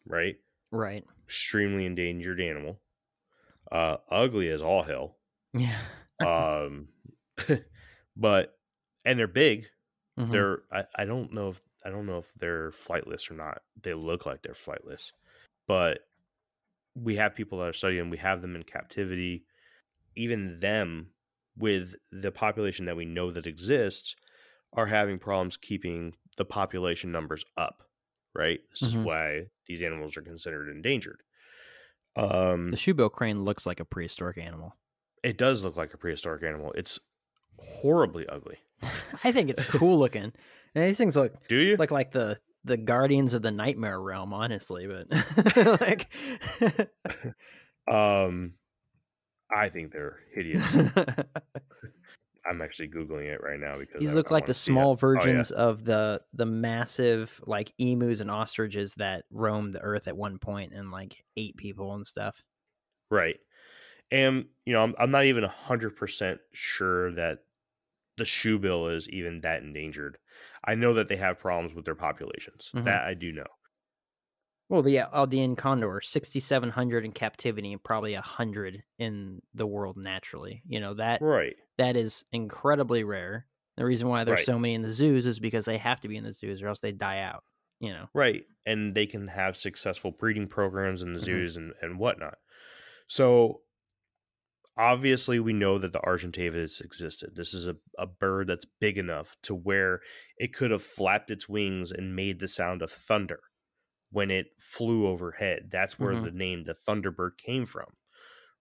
right? Right. Extremely endangered animal. Uh, ugly as all hell. Yeah. Um, but and they're big. Mhm. They're I, I don't know if I don't know if they're flightless or not. They look like they're flightless, but we have people that are studying. We have them in captivity. Even them, with the population that we know that exists, are having problems keeping the population numbers up. Right. This is Mhm. why these animals are considered endangered. Um, The shoebill crane looks like a prehistoric animal. it does look like a prehistoric animal. It's horribly ugly. I think it's cool looking. And these things look Do you? look like the the guardians of the nightmare realm, honestly. But like, Um, I think they're hideous. I'm actually googling it right now because these I- look I like the see it. small Oh, yeah. versions of the the massive like emus and ostriches that roamed the earth at one point and like ate people and stuff. right? And you know, I'm I'm not even hundred percent sure that the shoe bill is even that endangered. I know that they have problems with their populations. Mhm. That I do know. Well, the Andean condor, sixty seven hundred in captivity and probably hundred in the world naturally. You know that Right. that is incredibly rare. The reason why there's Right. so many in the zoos is because they have to be in the zoos or else they die out. You know. Right. And they can have successful breeding programs in the Mhm. zoos and, and whatnot. So obviously we know that the Argentavis existed. This is a, a bird that's big enough to where it could have flapped its wings and made the sound of thunder when it flew overhead. That's where Mhm. the name the Thunderbird came from.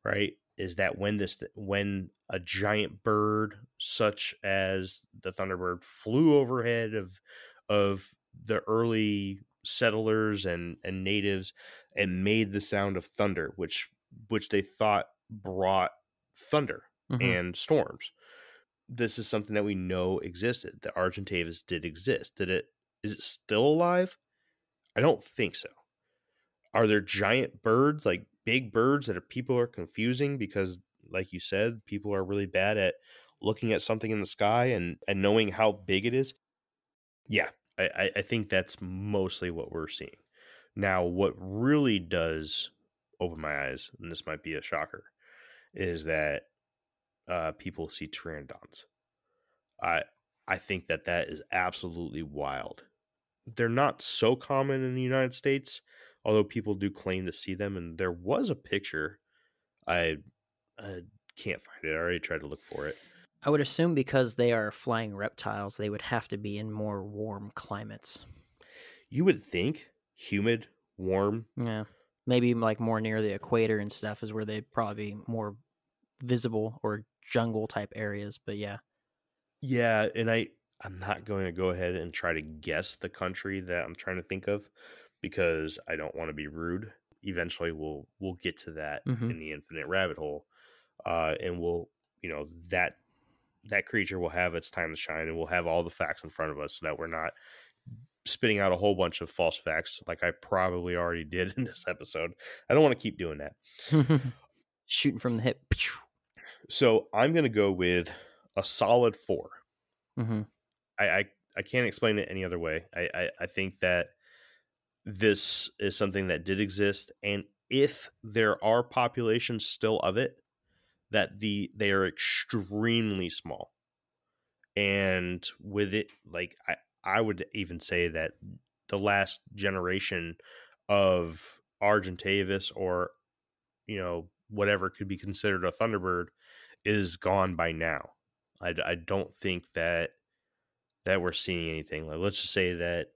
Right? Is that when this when a giant bird such as the Thunderbird flew overhead of of the early settlers and and natives and made the sound of thunder, which which they thought brought thunder mm-hmm. and storms. This is something that we know existed. The Argentavis did exist. Did it? Is it still alive? I don't think so. Are there giant birds, like big birds, that are, people are confusing because, like you said, people are really bad at looking at something in the sky and and knowing how big it is? Yeah, I, I think that's mostly what we're seeing. Now, what really does open my eyes, and this might be a shocker, is that uh, people see pteranodons. I I think that that is absolutely wild. They're not so common in the United States, although people do claim to see them. And there was a picture. I, I can't find it. I already tried to look for it. I would assume because they are flying reptiles, they would have to be in more warm climates. You would think humid, warm. Yeah. Maybe like more near the equator and stuff is where they'd probably be more visible or jungle type areas. But yeah. Yeah. And I, I'm not going to go ahead and try to guess the country that I'm trying to think of because I don't want to be rude. Eventually we'll we'll get to that mm-hmm. in the infinite rabbit hole. Uh, and we'll you know that that creature will have its time to shine and we'll have all the facts in front of us so that we're not spitting out a whole bunch of false facts like I probably already did in this episode. I don't want to keep doing that. Shooting from the hip. So I'm going to go with a solid 4 mm-hmm. I, I, I can't explain it any other way. I, I, I think that this is something that did exist, and if there are populations still of it, that the they are extremely small and with it like i i would even say that the last generation of argentavis or you know whatever could be considered a thunderbird is gone by now. I, I don't think that that we're seeing anything like let's just say that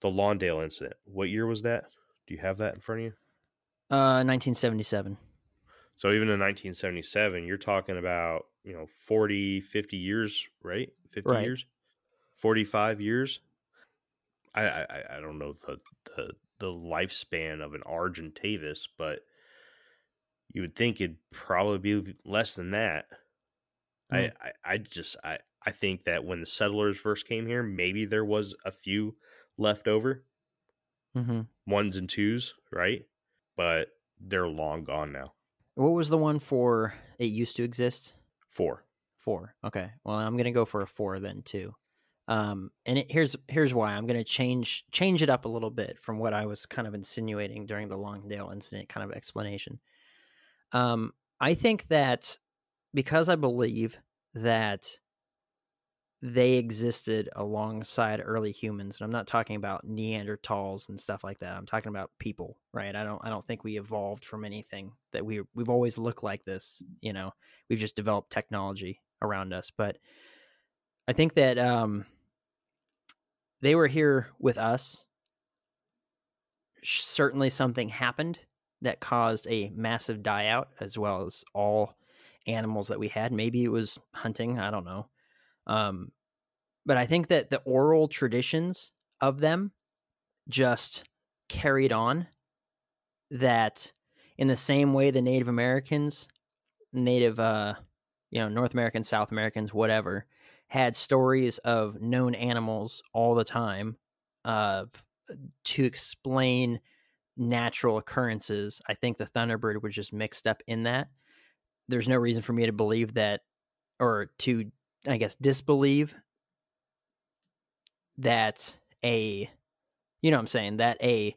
the lawndale incident what year was that? Do you have that in front of you? Uh 1977 so even in 1977, you're talking about, you know, 40, 50 years, right? 50 right. years, 45 years. I, I, I don't know the, the, the lifespan of an Argentavis, but you would think it'd probably be less than that. Mm. I, I, I just, I, I think that when the settlers first came here, maybe there was a few left over, mm-hmm. ones and twos, right? But they're long gone now. What was the one for it used to exist? Four. Four. Okay. Well, I'm gonna go for a four then too. Um, and it, here's here's why I'm gonna change change it up a little bit from what I was kind of insinuating during the Lawndale incident kind of explanation. Um, I think that because I believe that they existed alongside early humans and i'm not talking about neanderthals and stuff like that i'm talking about people right i don't i don't think we evolved from anything that we we've always looked like this you know we've just developed technology around us but i think that um they were here with us certainly something happened that caused a massive die out as well as all animals that we had maybe it was hunting i don't know um, but I think that the oral traditions of them just carried on. That in the same way the Native Americans, Native, uh, you know, North Americans, South Americans, whatever, had stories of known animals all the time uh, to explain natural occurrences. I think the Thunderbird was just mixed up in that. There's no reason for me to believe that or to I guess disbelieve that a you know what I'm saying that a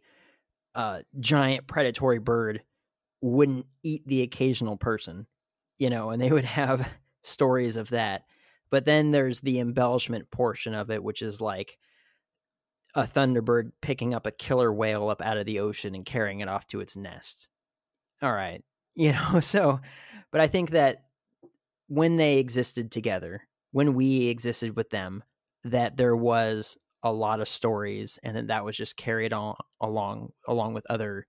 uh, giant predatory bird wouldn't eat the occasional person, you know, and they would have stories of that. But then there's the embellishment portion of it, which is like a thunderbird picking up a killer whale up out of the ocean and carrying it off to its nest. All right. You know, so, but I think that when they existed together, when we existed with them that there was a lot of stories and then that was just carried on along along with other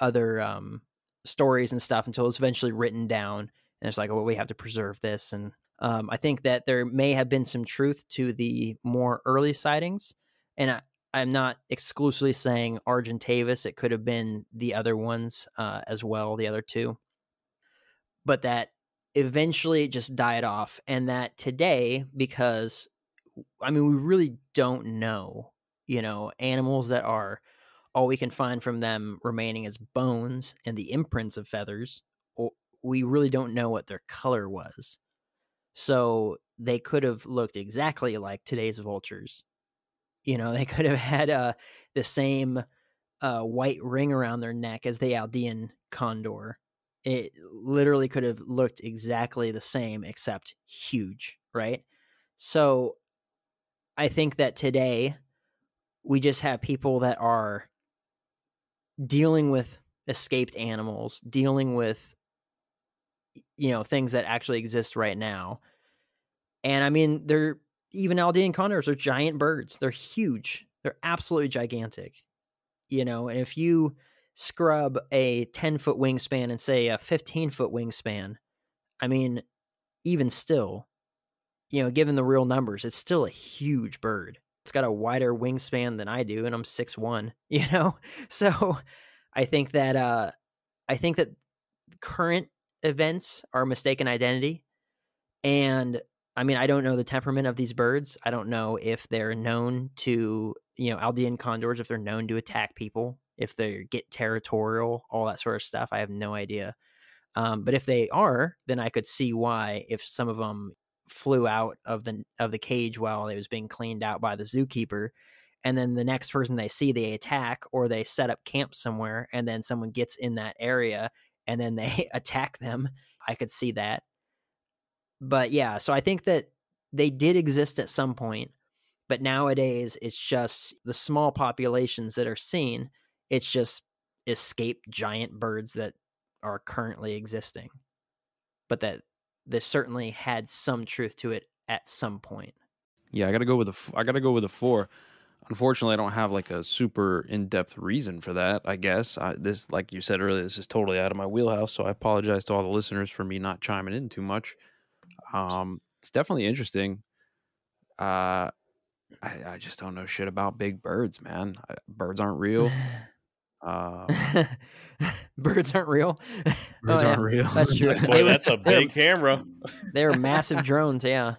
other um stories and stuff until it was eventually written down and it's like well we have to preserve this and um, i think that there may have been some truth to the more early sightings and I, I'm not exclusively saying Argentavis. It could have been the other ones uh, as well, the other two. But that eventually it just died off. And that today, because I mean, we really don't know, you know, animals that are all we can find from them remaining is bones and the imprints of feathers. We really don't know what their color was. So they could have looked exactly like today's vultures you know, they could have had uh, the same uh, white ring around their neck as the Andean condor. It literally could have looked exactly the same, except huge, right? So I think that today we just have people that are dealing with escaped animals, dealing with you know things that actually exist right now. And I mean, they're even Andean condors are giant birds. They're huge. They're absolutely gigantic. You know, and if you scrub a 10 foot wingspan and say a 15 foot wingspan, I mean, even still, you know, given the real numbers, it's still a huge bird. It's got a wider wingspan than I do, and I'm six one. You know, so I think that uh, I think that current events are mistaken identity, and I mean, I don't know the temperament of these birds. I don't know if they're known to, you know, Andean condors, if they're known to attack people, if they get territorial, all that sort of stuff. I have no idea. Um, but if they are, then I could see why if some of them flew out of the of the cage while it was being cleaned out by the zookeeper, and then the next person they see they attack or they set up camp somewhere, and then someone gets in that area and then they attack them. I could see that but yeah, so I think that they did exist at some point, but nowadays it's just the small populations that are seen. It's just escaped giant birds that are currently existing, but that there certainly had some truth to it at some point. Yeah, I got to go with a. I got to go with a four. Unfortunately, I don't have like a super in-depth reason for that. I guess I, this, like you said earlier, this is totally out of my wheelhouse. So I apologize to all the listeners for me not chiming in too much. Um, it's definitely interesting. Uh, I, I just don't know shit about big birds, man. I, birds aren't real. Uh, birds aren't real. Birds oh, aren't real. That's true. Boy, that's a big camera. They are massive drones. Yeah.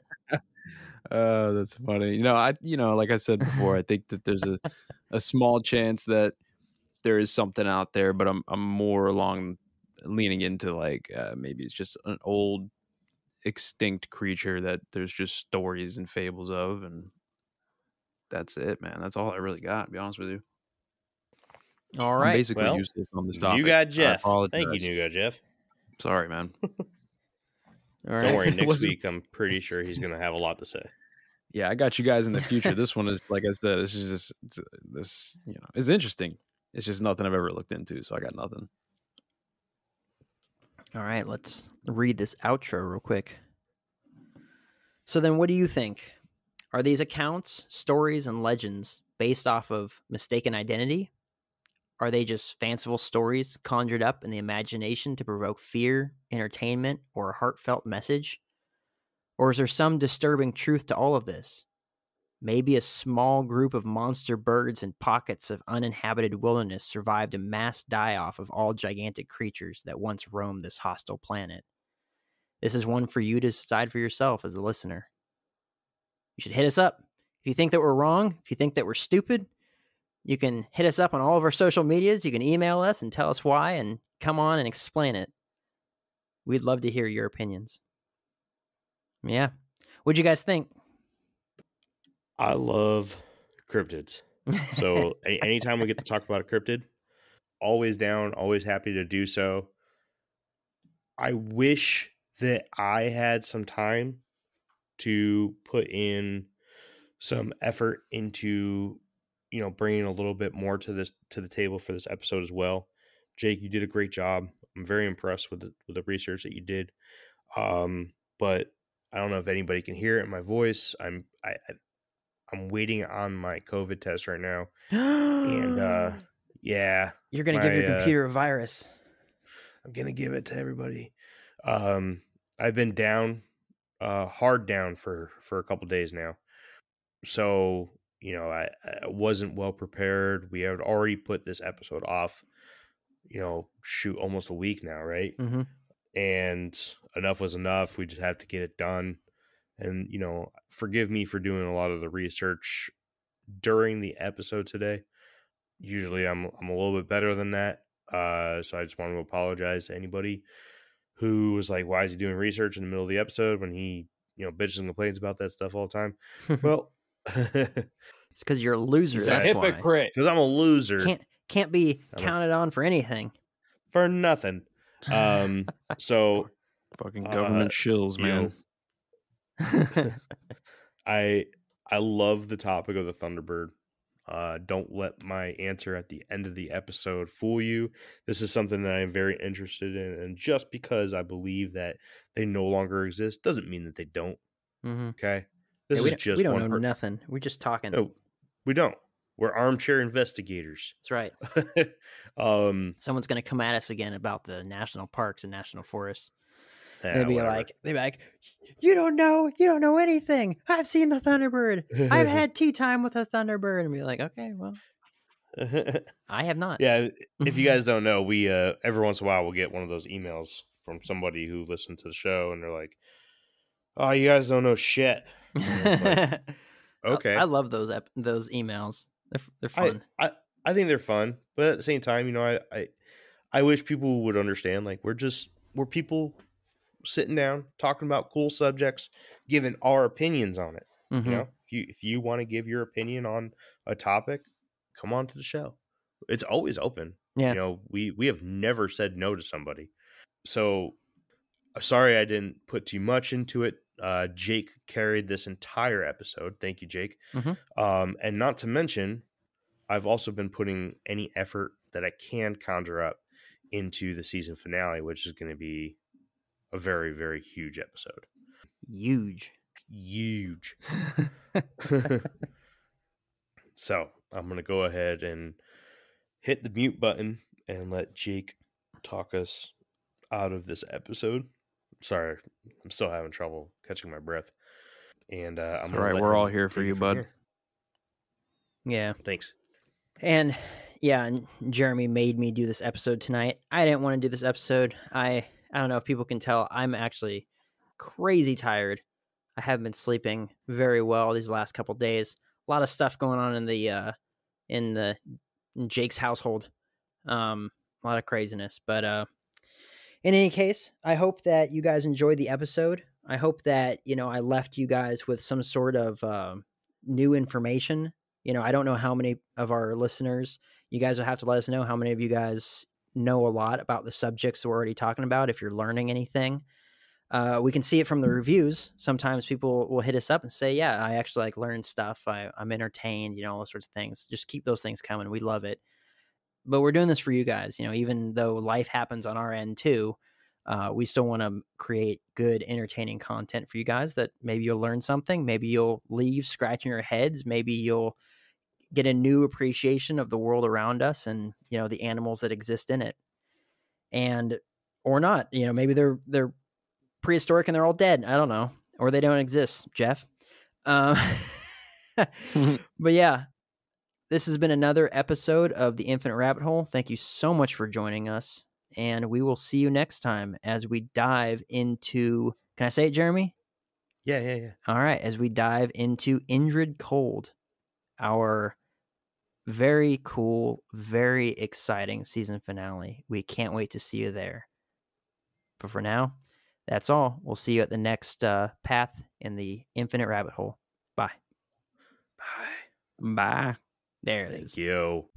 Uh, that's funny. You know, I you know, like I said before, I think that there's a a small chance that there is something out there, but I'm I'm more along leaning into like uh, maybe it's just an old extinct creature that there's just stories and fables of and that's it man. That's all i really got to be honest with you. All right I'm basically well, useless on this topic. you got jeff. Thank you you got jeff. Sorry man. Don't worry next week i'm pretty sure he's gonna have a lot to say yeah i got you guys in the future this one is like i said this is just this you know it's interesting it's just nothing i've ever looked into so i got nothing all right, let's read this outro real quick. So, then what do you think? Are these accounts, stories, and legends based off of mistaken identity? Are they just fanciful stories conjured up in the imagination to provoke fear, entertainment, or a heartfelt message? Or is there some disturbing truth to all of this? Maybe a small group of monster birds in pockets of uninhabited wilderness survived a mass die off of all gigantic creatures that once roamed this hostile planet. This is one for you to decide for yourself as a listener. You should hit us up. If you think that we're wrong, if you think that we're stupid, you can hit us up on all of our social medias. You can email us and tell us why and come on and explain it. We'd love to hear your opinions. Yeah. What'd you guys think? I love cryptids. So anytime we get to talk about a cryptid, always down, always happy to do so. I wish that I had some time to put in some effort into you know bringing a little bit more to this to the table for this episode as well. Jake, you did a great job. I'm very impressed with the with the research that you did. Um, but I don't know if anybody can hear it in my voice. I'm I, I'm waiting on my COVID test right now, and uh, yeah, you're gonna my, give your uh computer uh, a virus. I'm gonna give it to everybody. Um, I've been down, uh, hard down for for a couple days now, so you know, I, I wasn't well prepared. We had already put this episode off, you know, shoot almost a week now, right? Mm-hmm. And enough was enough. We just have to get it done. And, you know, forgive me for doing a lot of the research during the episode today. Usually I'm I'm a little bit better than that. Uh, so I just want to apologize to anybody who was like, why is he doing research in the middle of the episode when he, you know, bitches and complains about that stuff all the time? well, it's because you're a loser. He's that's a hypocrite. Because I'm a loser. Can't can't be I'm a- counted on for anything. for nothing. Um, so Fucking Uh, government shills, you man. know, I I love the topic of the Thunderbird. Uh, don't let my answer at the end of the episode fool you. This is something that I'm very interested in, and just because I believe that they no longer exist doesn't mean that they don't. Mhm. Okay, this Yeah, is just we don't one. know per- nothing. We're just talking. no, we don't. We're armchair investigators. That's right. um, Someone's gonna come at us again about the national parks and national forests. Yeah, They'd be whatever. like, they'd be like, "You don't know, you don't know anything. I've seen the Thunderbird. I've had tea time with a Thunderbird." And be like, "Okay, well, I have not." yeah if you guys don't know we uh every once in a while we'll get one of those emails from somebody who listened to the show and they're like oh you guys don't know shit like, okay I, love those ep- those emails. They're they're I, fun. I i think they're fun but at the same time you know i i, I wish people would understand like we're just we're people sitting down talking about cool subjects giving our opinions on it. Mhm. you know if you if you want to give your opinion on a topic come on to the show. It's always open. Yeah. you know we we have never said no to somebody. So sorry i didn't put too much into it. Uh jake carried this entire episode. Thank you jake. Mhm. um and not to mention i've also been putting any effort that i can conjure up into the season finale which is going to be a very very huge episode Huge. huge so I'm going to go ahead and hit the mute button and let Jake talk us out of this episode. Sorry, I'm still having trouble catching my breath. And uh, I'm All gonna right, let we're all here for you, bud. here. yeah. Thanks. And yeah, and Jeremy made me do this episode tonight. I didn't want to do this episode. I I don't know if people can tell I'm actually crazy tired. I haven't been sleeping very well these last couple days. A lot of stuff going on in the uh in the in Jake's household. Um a lot of craziness, but uh in any case, I hope that you guys enjoyed the episode. I hope that, you know, I left you guys with some sort of um new information you know, I don't know how many of our listeners, you guys will have to let us know how many of you guys know a lot about the subjects we're already talking about. If you're learning anything, uh, we can see it from the reviews. Sometimes people will hit us up and say, "Yeah, I actually like learn stuff. I, I'm entertained. You know, all those sorts of things. Just keep those things coming. We love it." But we're doing this for you guys. You know, even though life happens on our end too, uh, we still want to create good, entertaining content for you guys. That maybe you'll learn something. Maybe you'll leave scratching your heads. Maybe you'll get a new appreciation of the world around us and you know the animals that exist in it. And or not you know maybe they're they're prehistoric and they're all dead i don't know or they don't exist jeff. Um, but yeah this has been another episode of the infinite rabbit hole. Thank you so much for joining us and we will see you next time as we dive into can i say it jeremy? Yeah, yeah, yeah. all right, as we dive into Indrid Cold, our very cool, very exciting season finale. We can't wait to see you there. But for now, that's all. We'll see you at the next uh, path in the infinite rabbit hole. Bye. Bye. Bye. There it is. Thank you. Thank you.